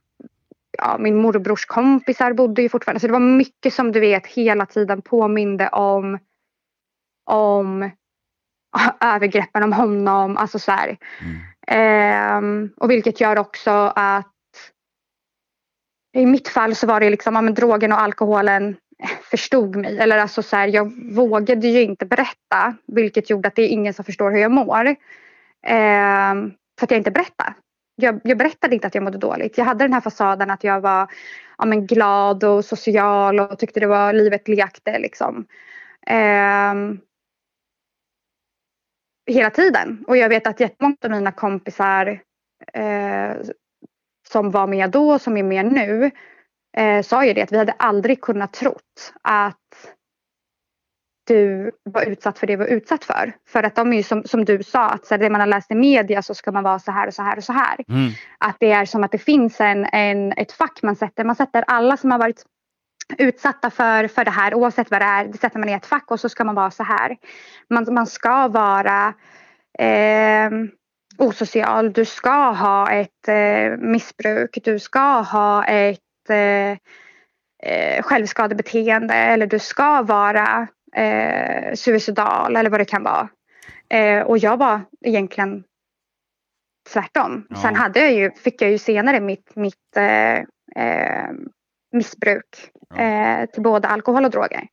Speaker 3: ja, min morbrors kompisar bodde ju fortfarande. Så det var mycket som du vet hela tiden påminde om om [laughs] övergreppen om honom. Alltså så här.
Speaker 2: Mm.
Speaker 3: Ehm, och vilket gör också att i mitt fall så var det liksom, ja, men drogen och alkoholen förstod mig. Eller alltså så här, jag vågade ju inte berätta vilket gjorde att det är ingen som förstår hur jag mår. Ehm, för att jag inte berättade. Jag, jag berättade inte att jag mådde dåligt. Jag hade den här fasaden att jag var ja, men glad och social och tyckte det var livet lekte. Liksom. Ehm, hela tiden. Och jag vet att jättemånga av mina kompisar eh, som var med då och som är med nu eh, sa ju det att vi hade aldrig kunnat trott att du var utsatt för det du var utsatt för. För att de är ju som, som du sa, att så här, det man har läst i media så ska man vara så här och så här och så här.
Speaker 2: Mm.
Speaker 3: Att det är som att det finns en, en, ett fack man sätter. Man sätter alla som har varit utsatta för, för det här oavsett vad det är. Det sätter man i ett fack och så ska man vara så här. Man, man ska vara eh, osocial. Du ska ha ett eh, missbruk. Du ska ha ett eh, eh, självskadebeteende eller du ska vara eh, suicidal eller vad det kan vara. Eh, och jag var egentligen tvärtom.
Speaker 2: Ja.
Speaker 3: Sen hade jag ju, fick jag ju senare mitt, mitt eh, eh, missbruk
Speaker 2: Ja.
Speaker 3: eh, till både alkohol och droger.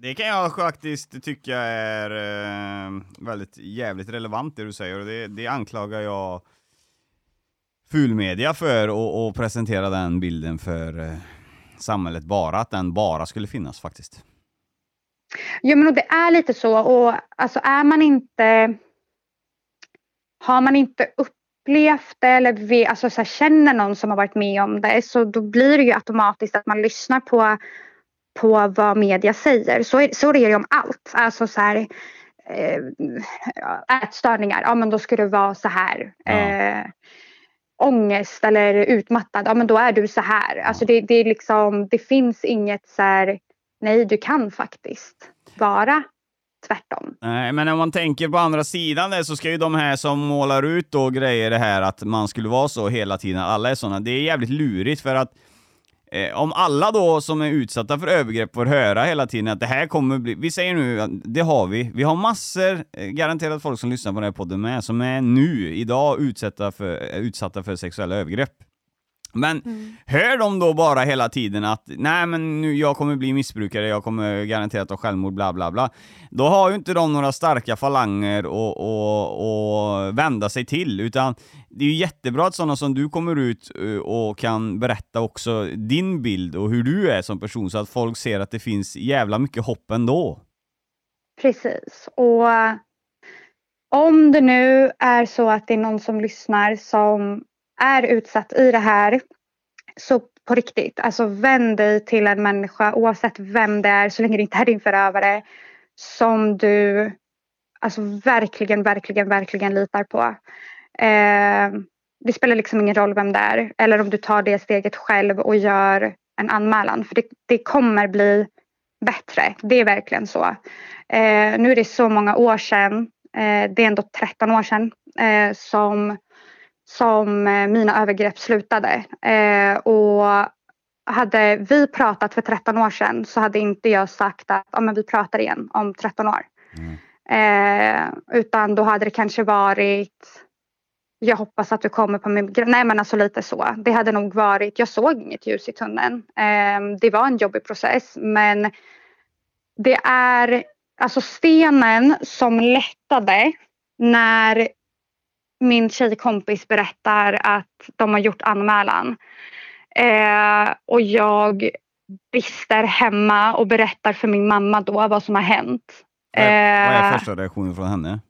Speaker 2: Det kan jag faktiskt tycka är eh, väldigt jävligt relevant det du säger och det, det anklagar jag fulmedia för och, och presentera den bilden för eh, samhället bara, att den bara skulle finnas faktiskt.
Speaker 3: Jo men och det är lite så och alltså är man inte har man inte upplevt det eller ve, alltså så här, känner någon som har varit med om det så då blir det ju automatiskt att man lyssnar på, på vad media säger. Så är, så är det ju om allt. Alltså så här, eh, ätstörningar, ja men då ska du vara så här.
Speaker 2: Ja.
Speaker 3: Eh, ångest eller utmattad, ja men då är du så här. Alltså det, det är liksom, det finns inget så här, nej du kan faktiskt vara tvärtom.
Speaker 2: Nej, men om man tänker på andra sidan där så ska ju de här som målar ut då grejer det här att man skulle vara så hela tiden, alla är sådana, det är jävligt lurigt för att eh, om alla då som är utsatta för övergrepp får höra hela tiden att det här kommer bli, vi säger nu att det har vi, vi har massor, eh, garanterat folk som lyssnar på den här podden med, som är nu, idag utsatta för, utsatta för sexuella övergrepp. Men hör de då bara hela tiden att nej men nu, jag kommer bli missbrukare, jag kommer garanterat ha självmord, bla bla bla. Då har ju inte de några starka falanger och, och, och vända sig till, utan det är ju jättebra att sådana som du kommer ut eh, och kan berätta också din bild och hur du är som person, så att folk ser att det finns jävla mycket hopp ändå.
Speaker 3: Precis. Och eh, om det nu är så att det är någon som lyssnar som är utsatt i det här så på riktigt, alltså vänd dig till en människa oavsett vem det är så länge det inte är din förövare som du alltså verkligen, verkligen, verkligen litar på. Eh, det spelar liksom ingen roll vem det är eller om du tar det steget själv och gör en anmälan för det, det kommer bli bättre. Det är verkligen så. Eh, nu är det så många år sedan, eh, det är ändå 13 år sedan eh, som, som eh, mina övergrepp slutade. Eh, och hade vi pratat för 13 år sedan så hade inte jag sagt att ja, men vi pratar igen om 13 år.
Speaker 2: Mm.
Speaker 3: Eh, utan då hade det kanske varit jag hoppas att du kommer på min Nej men alltså lite så. Det hade nog varit, jag såg inget ljus i tunneln. Eh, det var en jobbig process men det är alltså stenen som lättade när min tjejkompis berättar att de har gjort anmälan. Eh, och jag brister hemma och berättar för min mamma då vad som har hänt.
Speaker 2: Vad är, vad är
Speaker 3: Eh,
Speaker 2: första reaktionen från henne?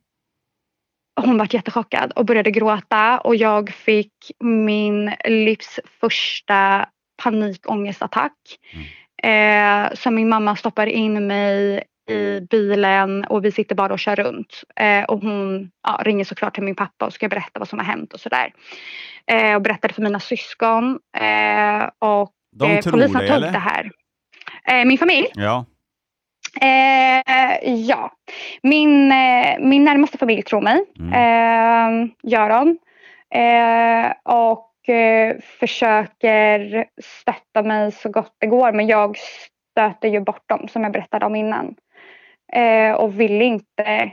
Speaker 3: hon var jättechockad och började gråta och jag fick min livs första panikångestattack. Eh, så min mamma stoppar in mig i bilen och vi sitter bara och kör runt. Eh, och hon ja, ringer såklart till min pappa och ska berätta vad som har hänt och sådär. Eh, och berättade för mina syskon. Eh, och
Speaker 2: De
Speaker 3: eh,
Speaker 2: tror
Speaker 3: polisen
Speaker 2: det,
Speaker 3: tog
Speaker 2: eller?
Speaker 3: det här. Eh, min familj?
Speaker 2: Ja.
Speaker 3: Eh, ja, min, min närmaste familj tror mig.
Speaker 2: Mm.
Speaker 3: Gör de. Och försöker stötta mig så gott det går. Men jag stöter ju bort dem som jag berättade om innan. Eh, och vill inte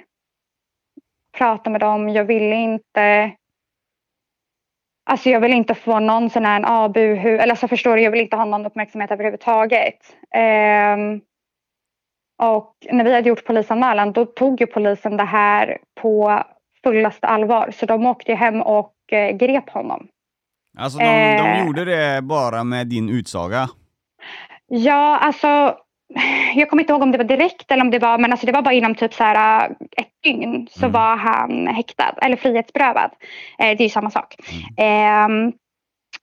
Speaker 3: prata med dem. Jag vill inte Alltså jag vill inte få någon sån här ah, buhu, eller alltså förstår du, jag vill inte ha någon uppmärksamhet överhuvudtaget. Ehm, och när vi hade gjort polisanmälan då tog ju polisen det här på fullaste allvar. Så de åkte hem och eh, grep honom.
Speaker 2: Alltså de, de
Speaker 3: Eh.
Speaker 2: gjorde det bara med din utsaga?
Speaker 3: Ja, alltså jag kommer inte ihåg om det var direkt eller om det var, men alltså det var bara inom typ så här äh, ett dygn så
Speaker 2: Mm.
Speaker 3: var han häktad eller frihetsberövad. Eh, det är ju samma sak. Ehm,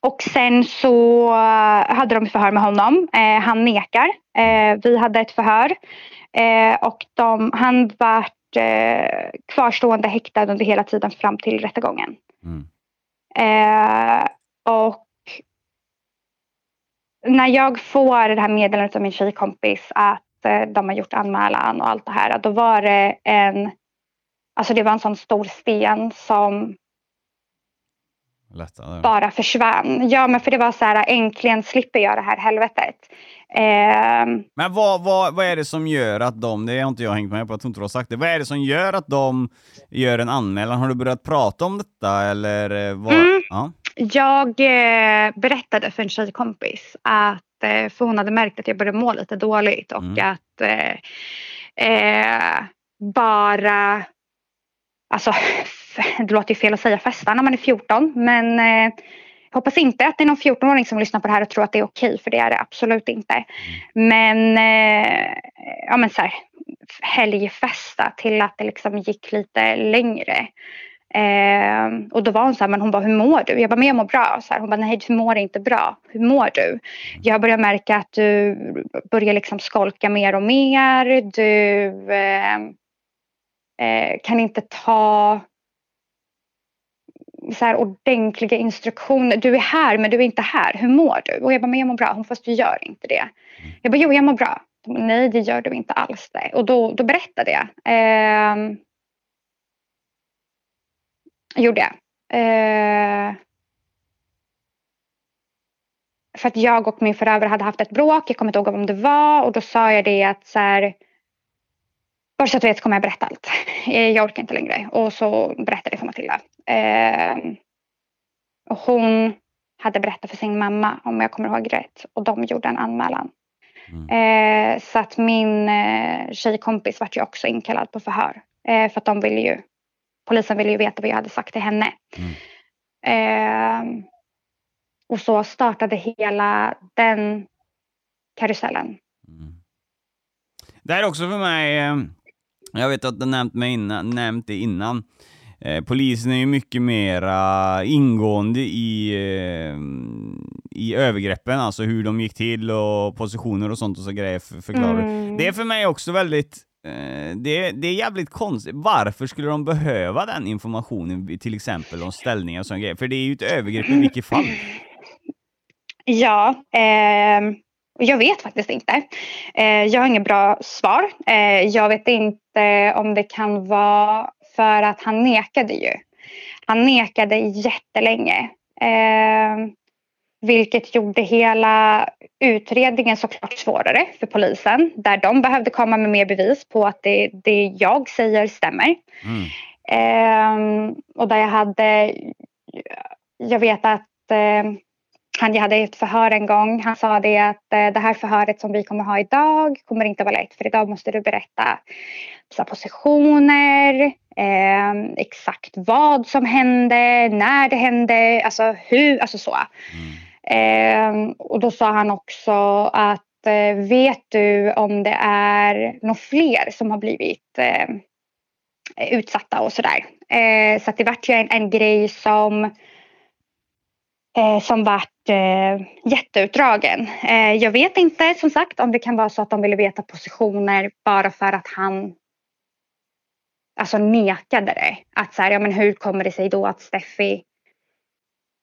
Speaker 3: och sen så äh, hade de förhör med honom. Eh, han nekar. Eh, vi hade ett förhör eh, och de, han vart eh, kvarstående häktad under hela tiden fram till rättegången.
Speaker 2: Mm.
Speaker 3: Eh, och när jag får det här meddelandet av min tjejkompis att eh, de har gjort anmälan och allt det här, då var det en, alltså det var en sån stor sten som
Speaker 2: Lättare.
Speaker 3: bara försvann. Ja men för det var så här, äntligen slipper jag det här helvetet. Eh,
Speaker 2: Men vad, vad, vad är det som gör att de, det har inte jag hängt med på, jag tror inte du har sagt det, vad är det som gör att de gör en anmälan? Har du börjat prata om detta eller? eh, Vad?
Speaker 3: Mm.
Speaker 2: Ja.
Speaker 3: Jag eh, berättade för en tjejkompis att, eh, för hon hade märkt att jag började må lite dåligt och
Speaker 2: Mm.
Speaker 3: att eh, eh, bara, alltså [laughs] det låter ju fel att säga festa när man är 14 men eh, hoppas inte att det är någon 14-åring som lyssnar på det här och tror att det är okej för det är det absolut inte. Men, eh, ja men så här, helgfesta till att det liksom gick lite längre. Eh, och då var hon så här, men hon bara, hur mår du? Jag bara, men jag mår bra. Så här, hon bara, nej du mår inte bra. Hur mår du? Jag börjar märka att du börjar liksom skolka mer och mer. Du eh, eh, kan inte ta så här ordentliga instruktioner. Du är här men du är inte här. Hur mår du? Och jag bara, men jag mår bra. Hon fast du gör inte det. Jag bara, jo jag mår bra. Bara, Nej det gör du inte alls det. Och då, då berättade jag. Eh, gjorde jag. Eh, för att jag och min förövare hade haft ett bråk. Jag kommer inte ihåg om det var. Och då sa jag det att så här. Bara så att du vet så kommer jag berätta allt. [laughs] Eh, Jag orkar inte längre. Och så berättade jag för Matilda. Eh, och hon hade berättat för sin mamma om jag kommer ihåg rätt. Och de gjorde en anmälan.
Speaker 2: Mm.
Speaker 3: Eh, så att min eh, tjejkompis vart ju också inkallad på förhör. Eh, för att de ville ju, polisen ville ju veta vad jag hade sagt till henne.
Speaker 2: Mm.
Speaker 3: Eh, och så startade hela den karusellen.
Speaker 2: Mm. Det här är också för mig, eh, jag vet att du nämnt, mig innan, nämnt det innan, eh, polisen är ju mycket mera ingående i, eh, i övergreppen, alltså hur de gick till och positioner och sånt och så grejer för, förklarar.
Speaker 3: Mm.
Speaker 2: Det är för mig också väldigt Eh, det, det är jävligt konstigt. Varför skulle de behöva den informationen, till exempel om ställningar och sådana grejer? För det är ju ett övergrepp i vilket fall.
Speaker 3: Ja, eh, jag vet faktiskt inte. Eh, jag har inget bra svar. Eh, jag vet inte om det kan vara för att han nekade ju. Han nekade jättelänge. Eh, vilket gjorde hela utredningen såklart svårare för polisen. Där de behövde komma med mer bevis på att det, det jag säger stämmer.
Speaker 2: Mm.
Speaker 3: Eh, och där jag hade, jag vet att eh, han jag hade ett förhör en gång. Han sa det att eh, det här förhöret som vi kommer ha idag kommer inte vara lätt för idag måste du berätta så positioner, eh, exakt vad som hände, när det hände, alltså hur, alltså så.
Speaker 2: Mm.
Speaker 3: Eh, och då sa han också att eh, vet du om det är några fler som har blivit eh, utsatta och sådär. Eh, så att det vart ju en, en grej som eh, som vart eh, jätteutdragen. Eh, jag vet inte som sagt om det kan vara så att de ville veta positioner bara för att han alltså nekade det. Att så här, ja men hur kommer det sig då att Steffi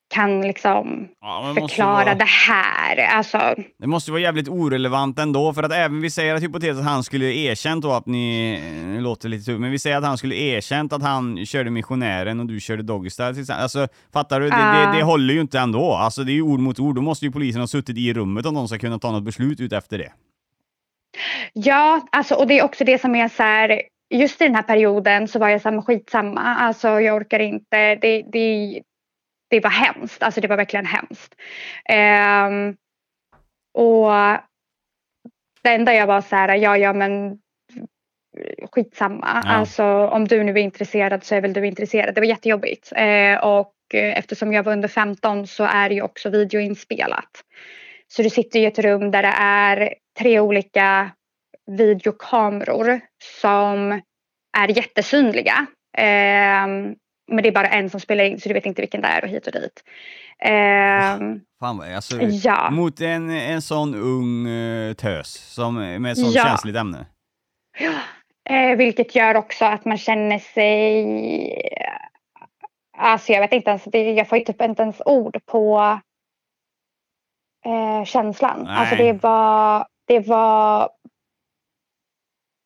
Speaker 3: kan liksom
Speaker 2: Ja,
Speaker 3: förklara
Speaker 2: vara,
Speaker 3: det här. Alltså,
Speaker 2: det måste vara jävligt orelevant ändå, för att även vi säger att hypotetiskt att han skulle erkänt då att ni, nu låter lite tur, men vi säger att han skulle erkänt att han körde missionären och du körde Doggystyle till exempel. Alltså, fattar du? Det, det, det håller ju inte ändå. Alltså det är ju ord mot ord. Då måste ju polisen ha suttit i rummet om de ska kunna ta något beslut ut efter det.
Speaker 3: Ja, alltså, och det är också det som är så här. Just i den här perioden så var jag så här, skitsamma. Alltså jag orkar inte. Det, det, det var hemskt. Alltså det var verkligen hemskt. Ehm, och det enda jag var så här, ja ja men skitsamma.
Speaker 2: Ja.
Speaker 3: Alltså om du nu är intresserad så är väl du intresserad. Det var jättejobbigt. Eh, och eh, eftersom jag var under 15 så är det ju också videoinspelat. Så du sitter i ett rum där det är tre olika videokameror som är jättesynliga. Ehm, men det är bara en som spelar in så du vet inte vilken det är och hit och dit. Ehm,
Speaker 2: Fan alltså,
Speaker 3: ja.
Speaker 2: mot en, en sån ung eh, tös som, med ett sånt
Speaker 3: Ja.
Speaker 2: känsligt ämne.
Speaker 3: Eh, vilket gör också att man känner sig... Alltså jag vet inte ens, det, jag får typ inte ens ord på eh, känslan.
Speaker 2: Nej.
Speaker 3: Alltså det var, det var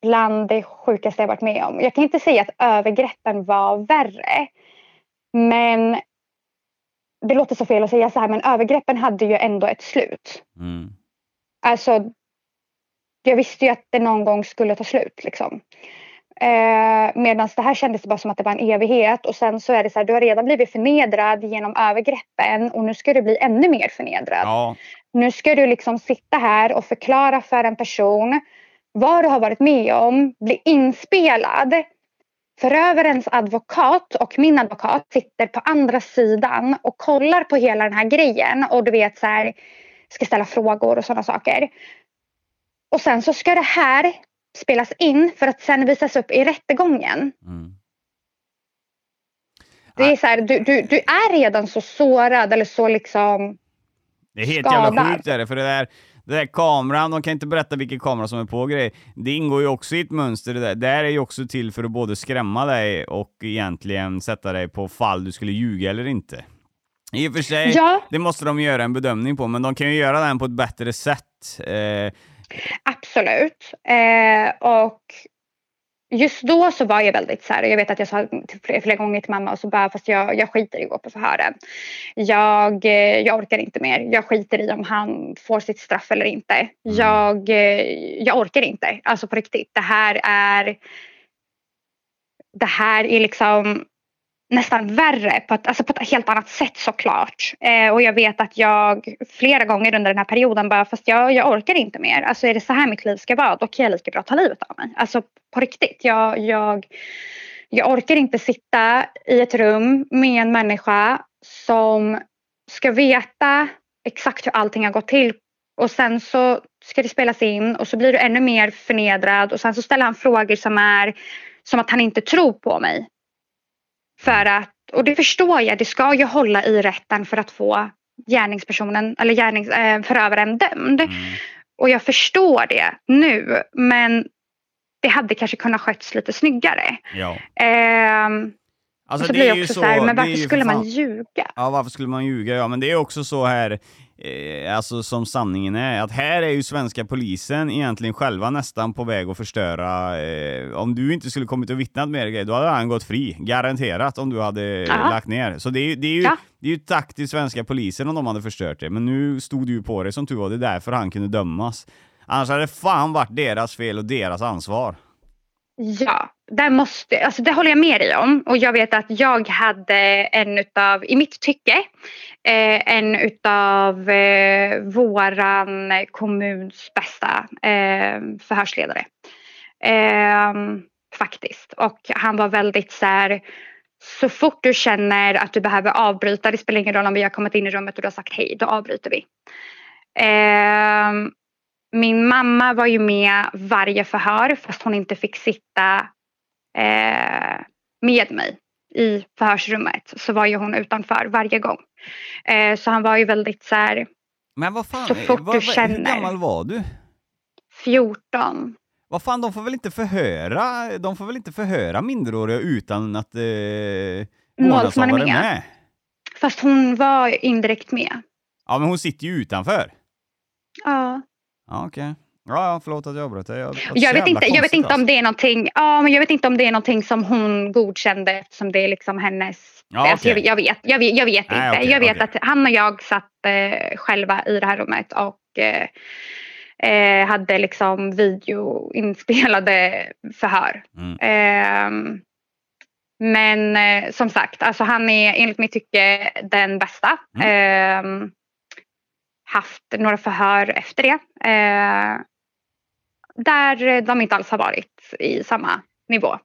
Speaker 3: bland det sjukaste jag varit med om. Jag kan inte säga att övergreppen var värre. Men det låter så fel att säga så här men övergreppen hade ju ändå ett slut.
Speaker 2: Mm.
Speaker 3: Alltså, jag visste ju att det någon gång skulle ta slut. Liksom. Eh, Medan det här kändes bara som att det var en evighet. Och sen så är det så här, du har redan blivit förnedrad genom övergreppen och nu ska du bli ännu mer förnedrad.
Speaker 2: Ja,
Speaker 3: Nu ska du liksom sitta här och förklara för en person vad du har varit med om, bli inspelad. Förövarens advokat och min advokat sitter på andra sidan och kollar på hela den här grejen och du vet så här, ska ställa frågor och sådana saker. Och sen så ska det här spelas in för att sen visas upp i rättegången.
Speaker 2: mm.
Speaker 3: Det är så här, du, du, du är redan så sårad eller så liksom
Speaker 2: Det är helt jävla
Speaker 3: skadad.
Speaker 2: sjukt är det, för det där, det där kameran, de kan inte berätta vilken kamera som är på grej. Det ingår ju också i ett mönster det där. Det här är ju också till för att både skrämma dig och egentligen sätta dig på fall du skulle ljuga eller inte. I och för sig,
Speaker 3: Ja.
Speaker 2: det måste de göra en bedömning på, men de kan ju göra den på ett bättre sätt. Eh,
Speaker 3: Absolut. Eh, och just då så var jag väldigt så här, jag vet att jag sa flera, gånger till mamma och så bara fast jag, jag skiter i att gå på förhören. Jag, eh, jag orkar inte mer. Jag skiter i om han får sitt straff eller inte. Jag, eh, jag orkar inte. Alltså på riktigt. Det här är det här är liksom nästan värre på ett, alltså på ett helt annat sätt såklart. Eh, och jag vet att jag flera gånger under den här perioden bara fast jag, jag orkar inte mer. Alltså är det så här mitt liv ska vara då kan jag lika bra ta livet av mig. Alltså på riktigt. Jag, jag, jag orkar inte sitta i ett rum med en människa som ska veta exakt hur allting har gått till och sen så ska det spelas in och så blir du ännu mer förnedrad och sen så ställer han frågor som är som att han inte tror på mig. För att, och det förstår jag, det ska ju hålla i rätten för att få gärningspersonen eller gärnings, eh, förövaren dömd.
Speaker 2: mm.
Speaker 3: Och jag förstår det nu men det hade kanske kunnat skötts lite snyggare.
Speaker 2: Ja.
Speaker 3: Ehm,
Speaker 2: Alltså,
Speaker 3: så
Speaker 2: det
Speaker 3: blir
Speaker 2: ju
Speaker 3: också
Speaker 2: så,
Speaker 3: så här, men
Speaker 2: det
Speaker 3: varför skulle man ljuga?
Speaker 2: Ja, varför skulle man ljuga? Ja, men det är också så här, eh, alltså som sanningen är, att här är ju svenska polisen egentligen själva nästan på väg att förstöra. Eh, om du inte skulle kommit och vittnat med det, då hade han gått fri. Garanterat om du hade
Speaker 3: Ja.
Speaker 2: lagt ner. Så det är, det är ju
Speaker 3: Ja.
Speaker 2: det är ju tack till svenska polisen om de hade förstört det. Men nu stod du ju på det som tur var, det är därför han kunde dömas. Annars hade det fan varit deras fel och deras ansvar.
Speaker 3: Ja, där måste, alltså det håller jag med dig om. Och jag vet att jag hade en utav, i mitt tycke, eh, en utav eh, våran kommuns bästa eh, förhörsledare. Eh, faktiskt. Och han var väldigt så här, så fort du känner att du behöver avbryta, det spelar ingen roll om vi har kommit in i rummet och du har sagt hej, då avbryter vi. Eh, min mamma var ju med varje förhör fast hon inte fick sitta eh, med mig i förhörsrummet så var ju hon utanför varje gång. Eh, så han var ju väldigt så här
Speaker 2: Men vad fan,
Speaker 3: Så fort
Speaker 2: vad,
Speaker 3: du
Speaker 2: vad, hur
Speaker 3: känner.
Speaker 2: gammal var du?
Speaker 3: 14.
Speaker 2: Vad fan, de får väl inte förhöra, de får väl inte förhöra minderåriga utan att eh,
Speaker 3: Målsman är med.
Speaker 2: med?
Speaker 3: Fast hon var indirekt med.
Speaker 2: Ja, men hon sitter ju utanför.
Speaker 3: Ja.
Speaker 2: Ja, okej. Ja, ja, förlåt att jag avbröt dig. Jag,
Speaker 3: Jag vet, inte, jag vet inte om det är någonting, ja, men jag vet inte om det är någonting som hon godkände eftersom det är liksom hennes...
Speaker 2: Ja,
Speaker 3: alltså, jag,
Speaker 2: okej.
Speaker 3: jag vet, jag vet, jag vet
Speaker 2: Nej,
Speaker 3: inte.
Speaker 2: okej,
Speaker 3: jag vet
Speaker 2: okej.
Speaker 3: att han och jag satt eh, själva i det här rummet och eh, eh, hade liksom videoinspelade förhör.
Speaker 2: Mm.
Speaker 3: Ehm, men eh, som sagt, alltså han är enligt mitt tycke den bästa.
Speaker 2: Mm.
Speaker 3: Ehm, haft några förhör efter det. Eh, där de inte alls har varit i samma nivå.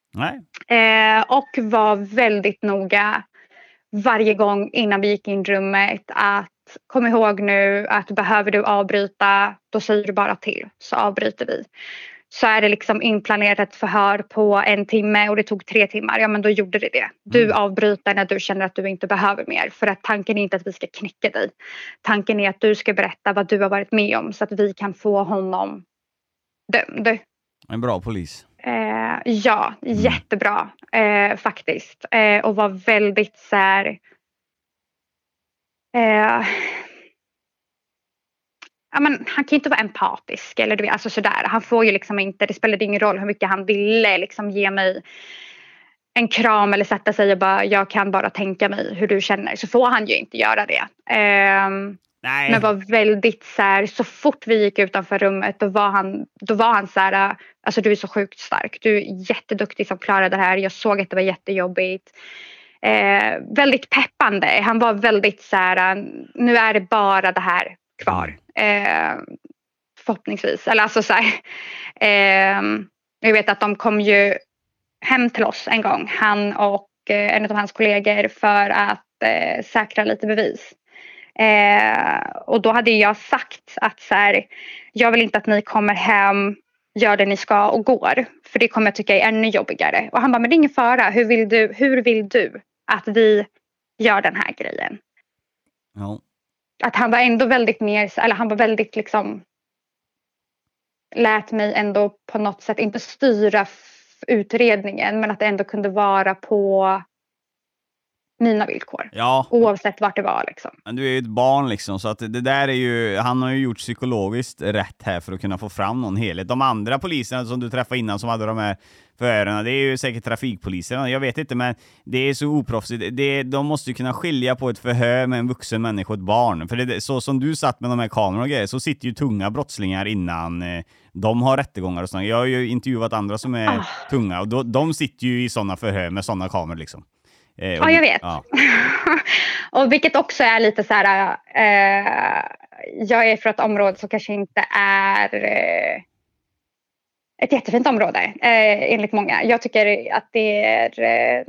Speaker 3: Eh, och var väldigt noga varje gång innan vi gick in i rummet att kom ihåg nu att behöver du avbryta då säger du bara till så avbryter vi. Så är det liksom inplanerat ett förhör på en timme och det tog tre timmar, ja men då gjorde det det. Du
Speaker 2: Mm.
Speaker 3: avbryter när du känner att du inte behöver mer för att tanken är inte att vi ska knäcka dig. Tanken är att du ska berätta vad du har varit med om så att vi kan få honom dömd.
Speaker 2: En bra polis.
Speaker 3: Eh, ja, jättebra eh, faktiskt. Eh, och var väldigt så här... Eh, ja, men, han kan ju inte vara empatisk. Eller, du alltså sådär. Han får ju liksom inte, det spelade ingen roll hur mycket han ville liksom, ge mig en kram eller sätta sig och bara jag kan bara tänka mig hur du känner. Så får han ju inte göra det. Ehm,
Speaker 2: Nej.
Speaker 3: men var väldigt så här, så fort vi gick utanför rummet då var han, då var han så här, alltså du är så sjukt stark, du är jätteduktig som klarade det här, jag såg att det var jättejobbigt. Eh, väldigt peppande, han var väldigt så här, nu är det bara det här kvar. Eh, förhoppningsvis, eller alltså så här, eh, jag vet att de kom ju hem till oss en gång, han och eh, en av hans kollegor för att eh, säkra lite bevis. Eh, och då hade jag sagt att så här, jag vill inte att ni kommer hem, gör det ni ska och går. För det kommer jag tycka är ännu jobbigare. Och han bara, men det är ingen fara. Hur vill du, hur vill du att vi gör den här grejen?
Speaker 2: Ja.
Speaker 3: Att han var ändå väldigt mer, eller han var väldigt liksom lät mig ändå på något sätt, inte styra utredningen, men att det ändå kunde vara på mina villkor.
Speaker 2: ja,
Speaker 3: Oavsett vart det var liksom.
Speaker 2: men du är ju ett barn liksom, så att det där är ju, han har ju gjort psykologiskt rätt här för att kunna få fram någon helhet. De andra poliserna som du träffade innan som hade de här förhören, det är ju säkert trafikpoliserna, jag vet inte, men det är så oproffsigt. Det, de måste ju kunna skilja på ett förhör med en vuxen människa och ett barn. För det, så som du satt med de här kamerorna och grejer, så sitter ju tunga brottslingar innan eh, de har rättegångar och sånt. Jag har ju intervjuat andra som är
Speaker 3: Ah.
Speaker 2: tunga och då, de sitter ju i sådana förhör med sådana kameror liksom. Eh,
Speaker 3: Ja, jag vet.
Speaker 2: Ja. [laughs]
Speaker 3: och vilket också är lite så här. Eh, jag är från ett område som kanske inte är eh, ett jättefint område eh, enligt många. Jag tycker att det är eh,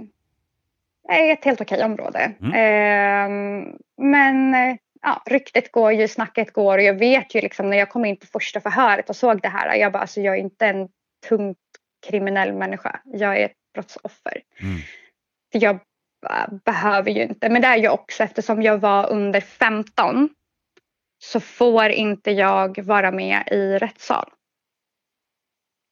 Speaker 3: ett helt okej område. Eh, men eh, ja, ryktet går ju, snacket går och jag vet ju liksom när jag kom in på första förhöret och såg det här. Jag bara, alltså jag är inte en tungt kriminell människa. Jag är ett brottsoffer.
Speaker 2: Mm.
Speaker 3: För jag behöver ju inte. Men det är ju också eftersom jag var under 15 så får inte jag vara med i rättssal.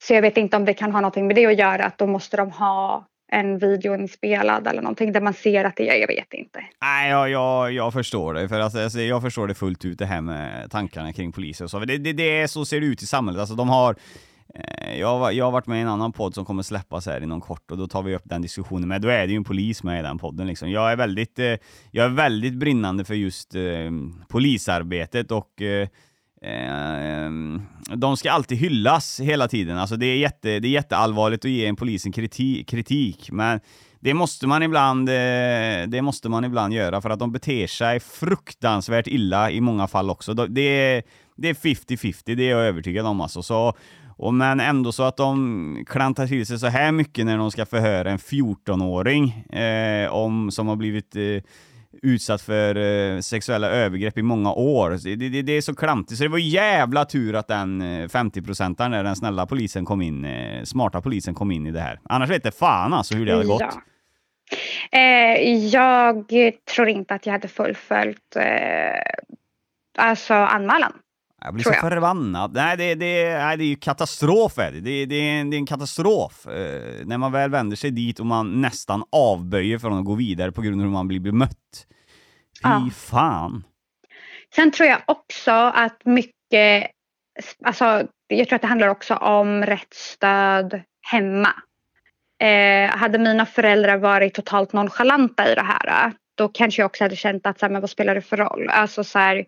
Speaker 3: Så jag vet inte om det kan ha någonting med det att göra att då måste de ha en video inspelad eller någonting där man ser att det är, jag vet inte.
Speaker 2: Nej, jag, jag, jag förstår det. För alltså, alltså, jag förstår det fullt ut det här med tankarna kring poliser och så. Det, det, det är så ser det ut i samhället. Alltså de har Eh, jag, jag har varit med i en annan podd som kommer släppas här inom kort och då tar vi upp den diskussionen med, då är det ju en polis med i den podden liksom. Jag är väldigt, eh, jag är väldigt brinnande för just eh, polisarbetet och eh, Eh, de ska alltid hyllas hela tiden. Alltså det, är jätte, det är jätteallvarligt att ge en polis en kritik, kritik, men det måste man ibland eh, det måste man ibland göra för att de beter sig fruktansvärt illa i många fall också. Det är, det är 50-50, det är jag övertygad om alltså. Så, och men ändå så att de klantar till sig så här mycket när de ska förhöra en 14-åring eh, om, som har blivit eh, utsatt för eh, sexuella övergrepp i många år. Det, det, det, är så klantigt, så det var jävla tur att den eh, 50-procentaren, den snälla polisen kom in, eh, smarta polisen kom in i det här. Annars vet det fan alltså hur det hade gått. Ja.
Speaker 3: Eh, jag tror inte att jag hade fullföljt eh, alltså anmälan.
Speaker 2: Jag blir så jag. förbannad. Nej, det, det, nej, det är ju katastrof. Är det. Det, det, är en, det är en katastrof. Eh, när man väl vänder sig dit och man nästan avböjer från att gå vidare på grund av hur man blir bemött. Fy ja. fan.
Speaker 3: Sen tror jag också att mycket, alltså jag tror att det handlar också om rätt stöd hemma. Eh, hade mina föräldrar varit totalt nonchalanta i det här, då kanske jag också hade känt att, så här, men vad spelar det för roll? Alltså så här,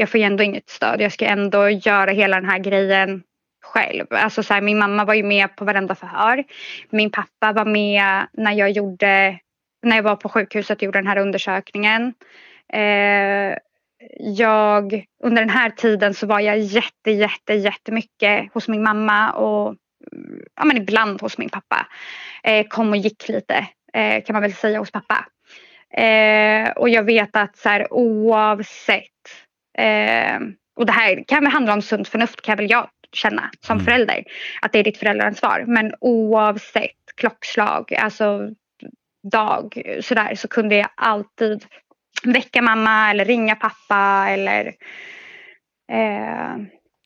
Speaker 3: jag får ju ändå inget stöd. Jag ska ändå göra hela den här grejen själv. Alltså så här, min mamma var ju med på varenda förhör. Min pappa var med när jag gjorde när jag var på sjukhuset och gjorde den här undersökningen. Eh, jag, under den här tiden så var jag jätte, jätte, jättemycket hos min mamma och ja, men ibland hos min pappa. Eh, kom och gick lite eh, kan man väl säga hos pappa. Eh, och jag vet att så här, oavsett Eh, och det här kan väl handla om sunt förnuft kan väl jag känna som mm. förälder. Att det är ditt föräldraansvar. Men oavsett klockslag, alltså dag sådär så kunde jag alltid väcka mamma eller ringa pappa eller eh,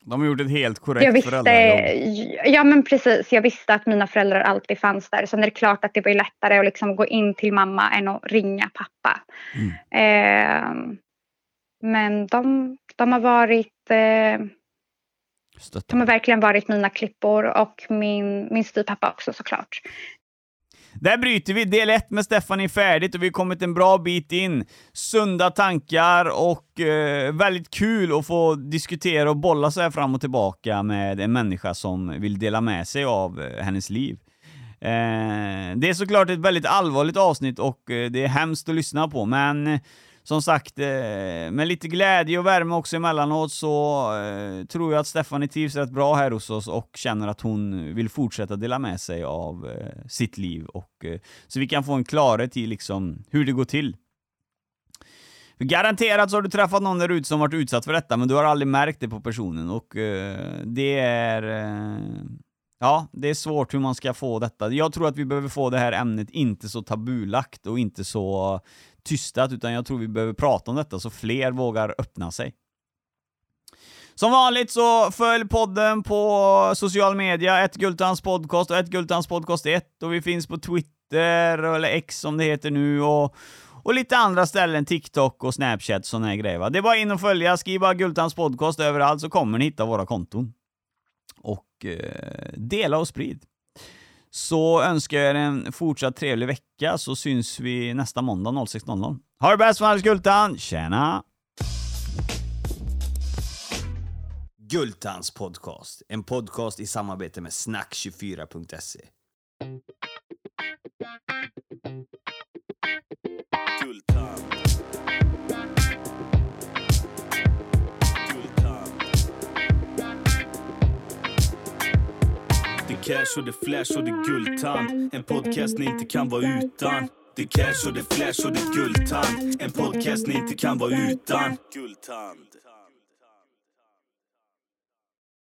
Speaker 2: de har gjort ett helt korrekt jag visste, föräldrajobb.
Speaker 3: Ja men precis, jag visste att mina föräldrar alltid fanns där. Sen är det klart att det var lättare att liksom gå in till mamma än att ringa pappa. Mm. Eh, men de, de har varit eh, de har verkligen varit mina klippor och min, min styvpappa också såklart.
Speaker 2: Där bryter vi. Del 1 med Stephanie färdigt och vi har kommit en bra bit in. Sunda tankar och eh, väldigt kul att få diskutera och bolla sig fram och tillbaka med en människa som vill dela med sig av eh, hennes liv. Eh, det är såklart ett väldigt allvarligt avsnitt och eh, det är hemskt att lyssna på, men som sagt, eh, med lite glädje och värme också emellanåt så eh, tror jag att Stephanie trivs rätt bra här hos oss och känner att hon vill fortsätta dela med sig av eh, sitt liv och eh, så vi kan få en klarhet i liksom hur det går till. För garanterat så har du träffat någon där ute som varit utsatt för detta, men du har aldrig märkt det på personen och eh, det är... Eh, ja, det är svårt hur man ska få detta. Jag tror att vi behöver få det här ämnet inte så tabulagt och inte så tystat, utan jag tror vi behöver prata om detta så fler vågar öppna sig. Som vanligt så följ podden på social media, ett Gultans podcast och ett Gultans podcast 1 och vi finns på Twitter, eller X som det heter nu, och, och lite andra ställen, TikTok och Snapchat, sådana här grejer va. Det är bara in och följa, skriv bara Gultans podcast överallt så kommer ni hitta våra konton. Och eh, dela och sprid. Så önskar jag er en fortsatt trevlig vecka, så syns vi nästa måndag 06.00. Ha det bäst från Gultan, tjena! Gultans podcast, en podcast i samarbete med snack24.se. cash och det flash och det guldtand. En podcast ni inte kan vara utan. Det cash och det flash och det guldtand. En podcast ni inte kan vara utan. Guldtand.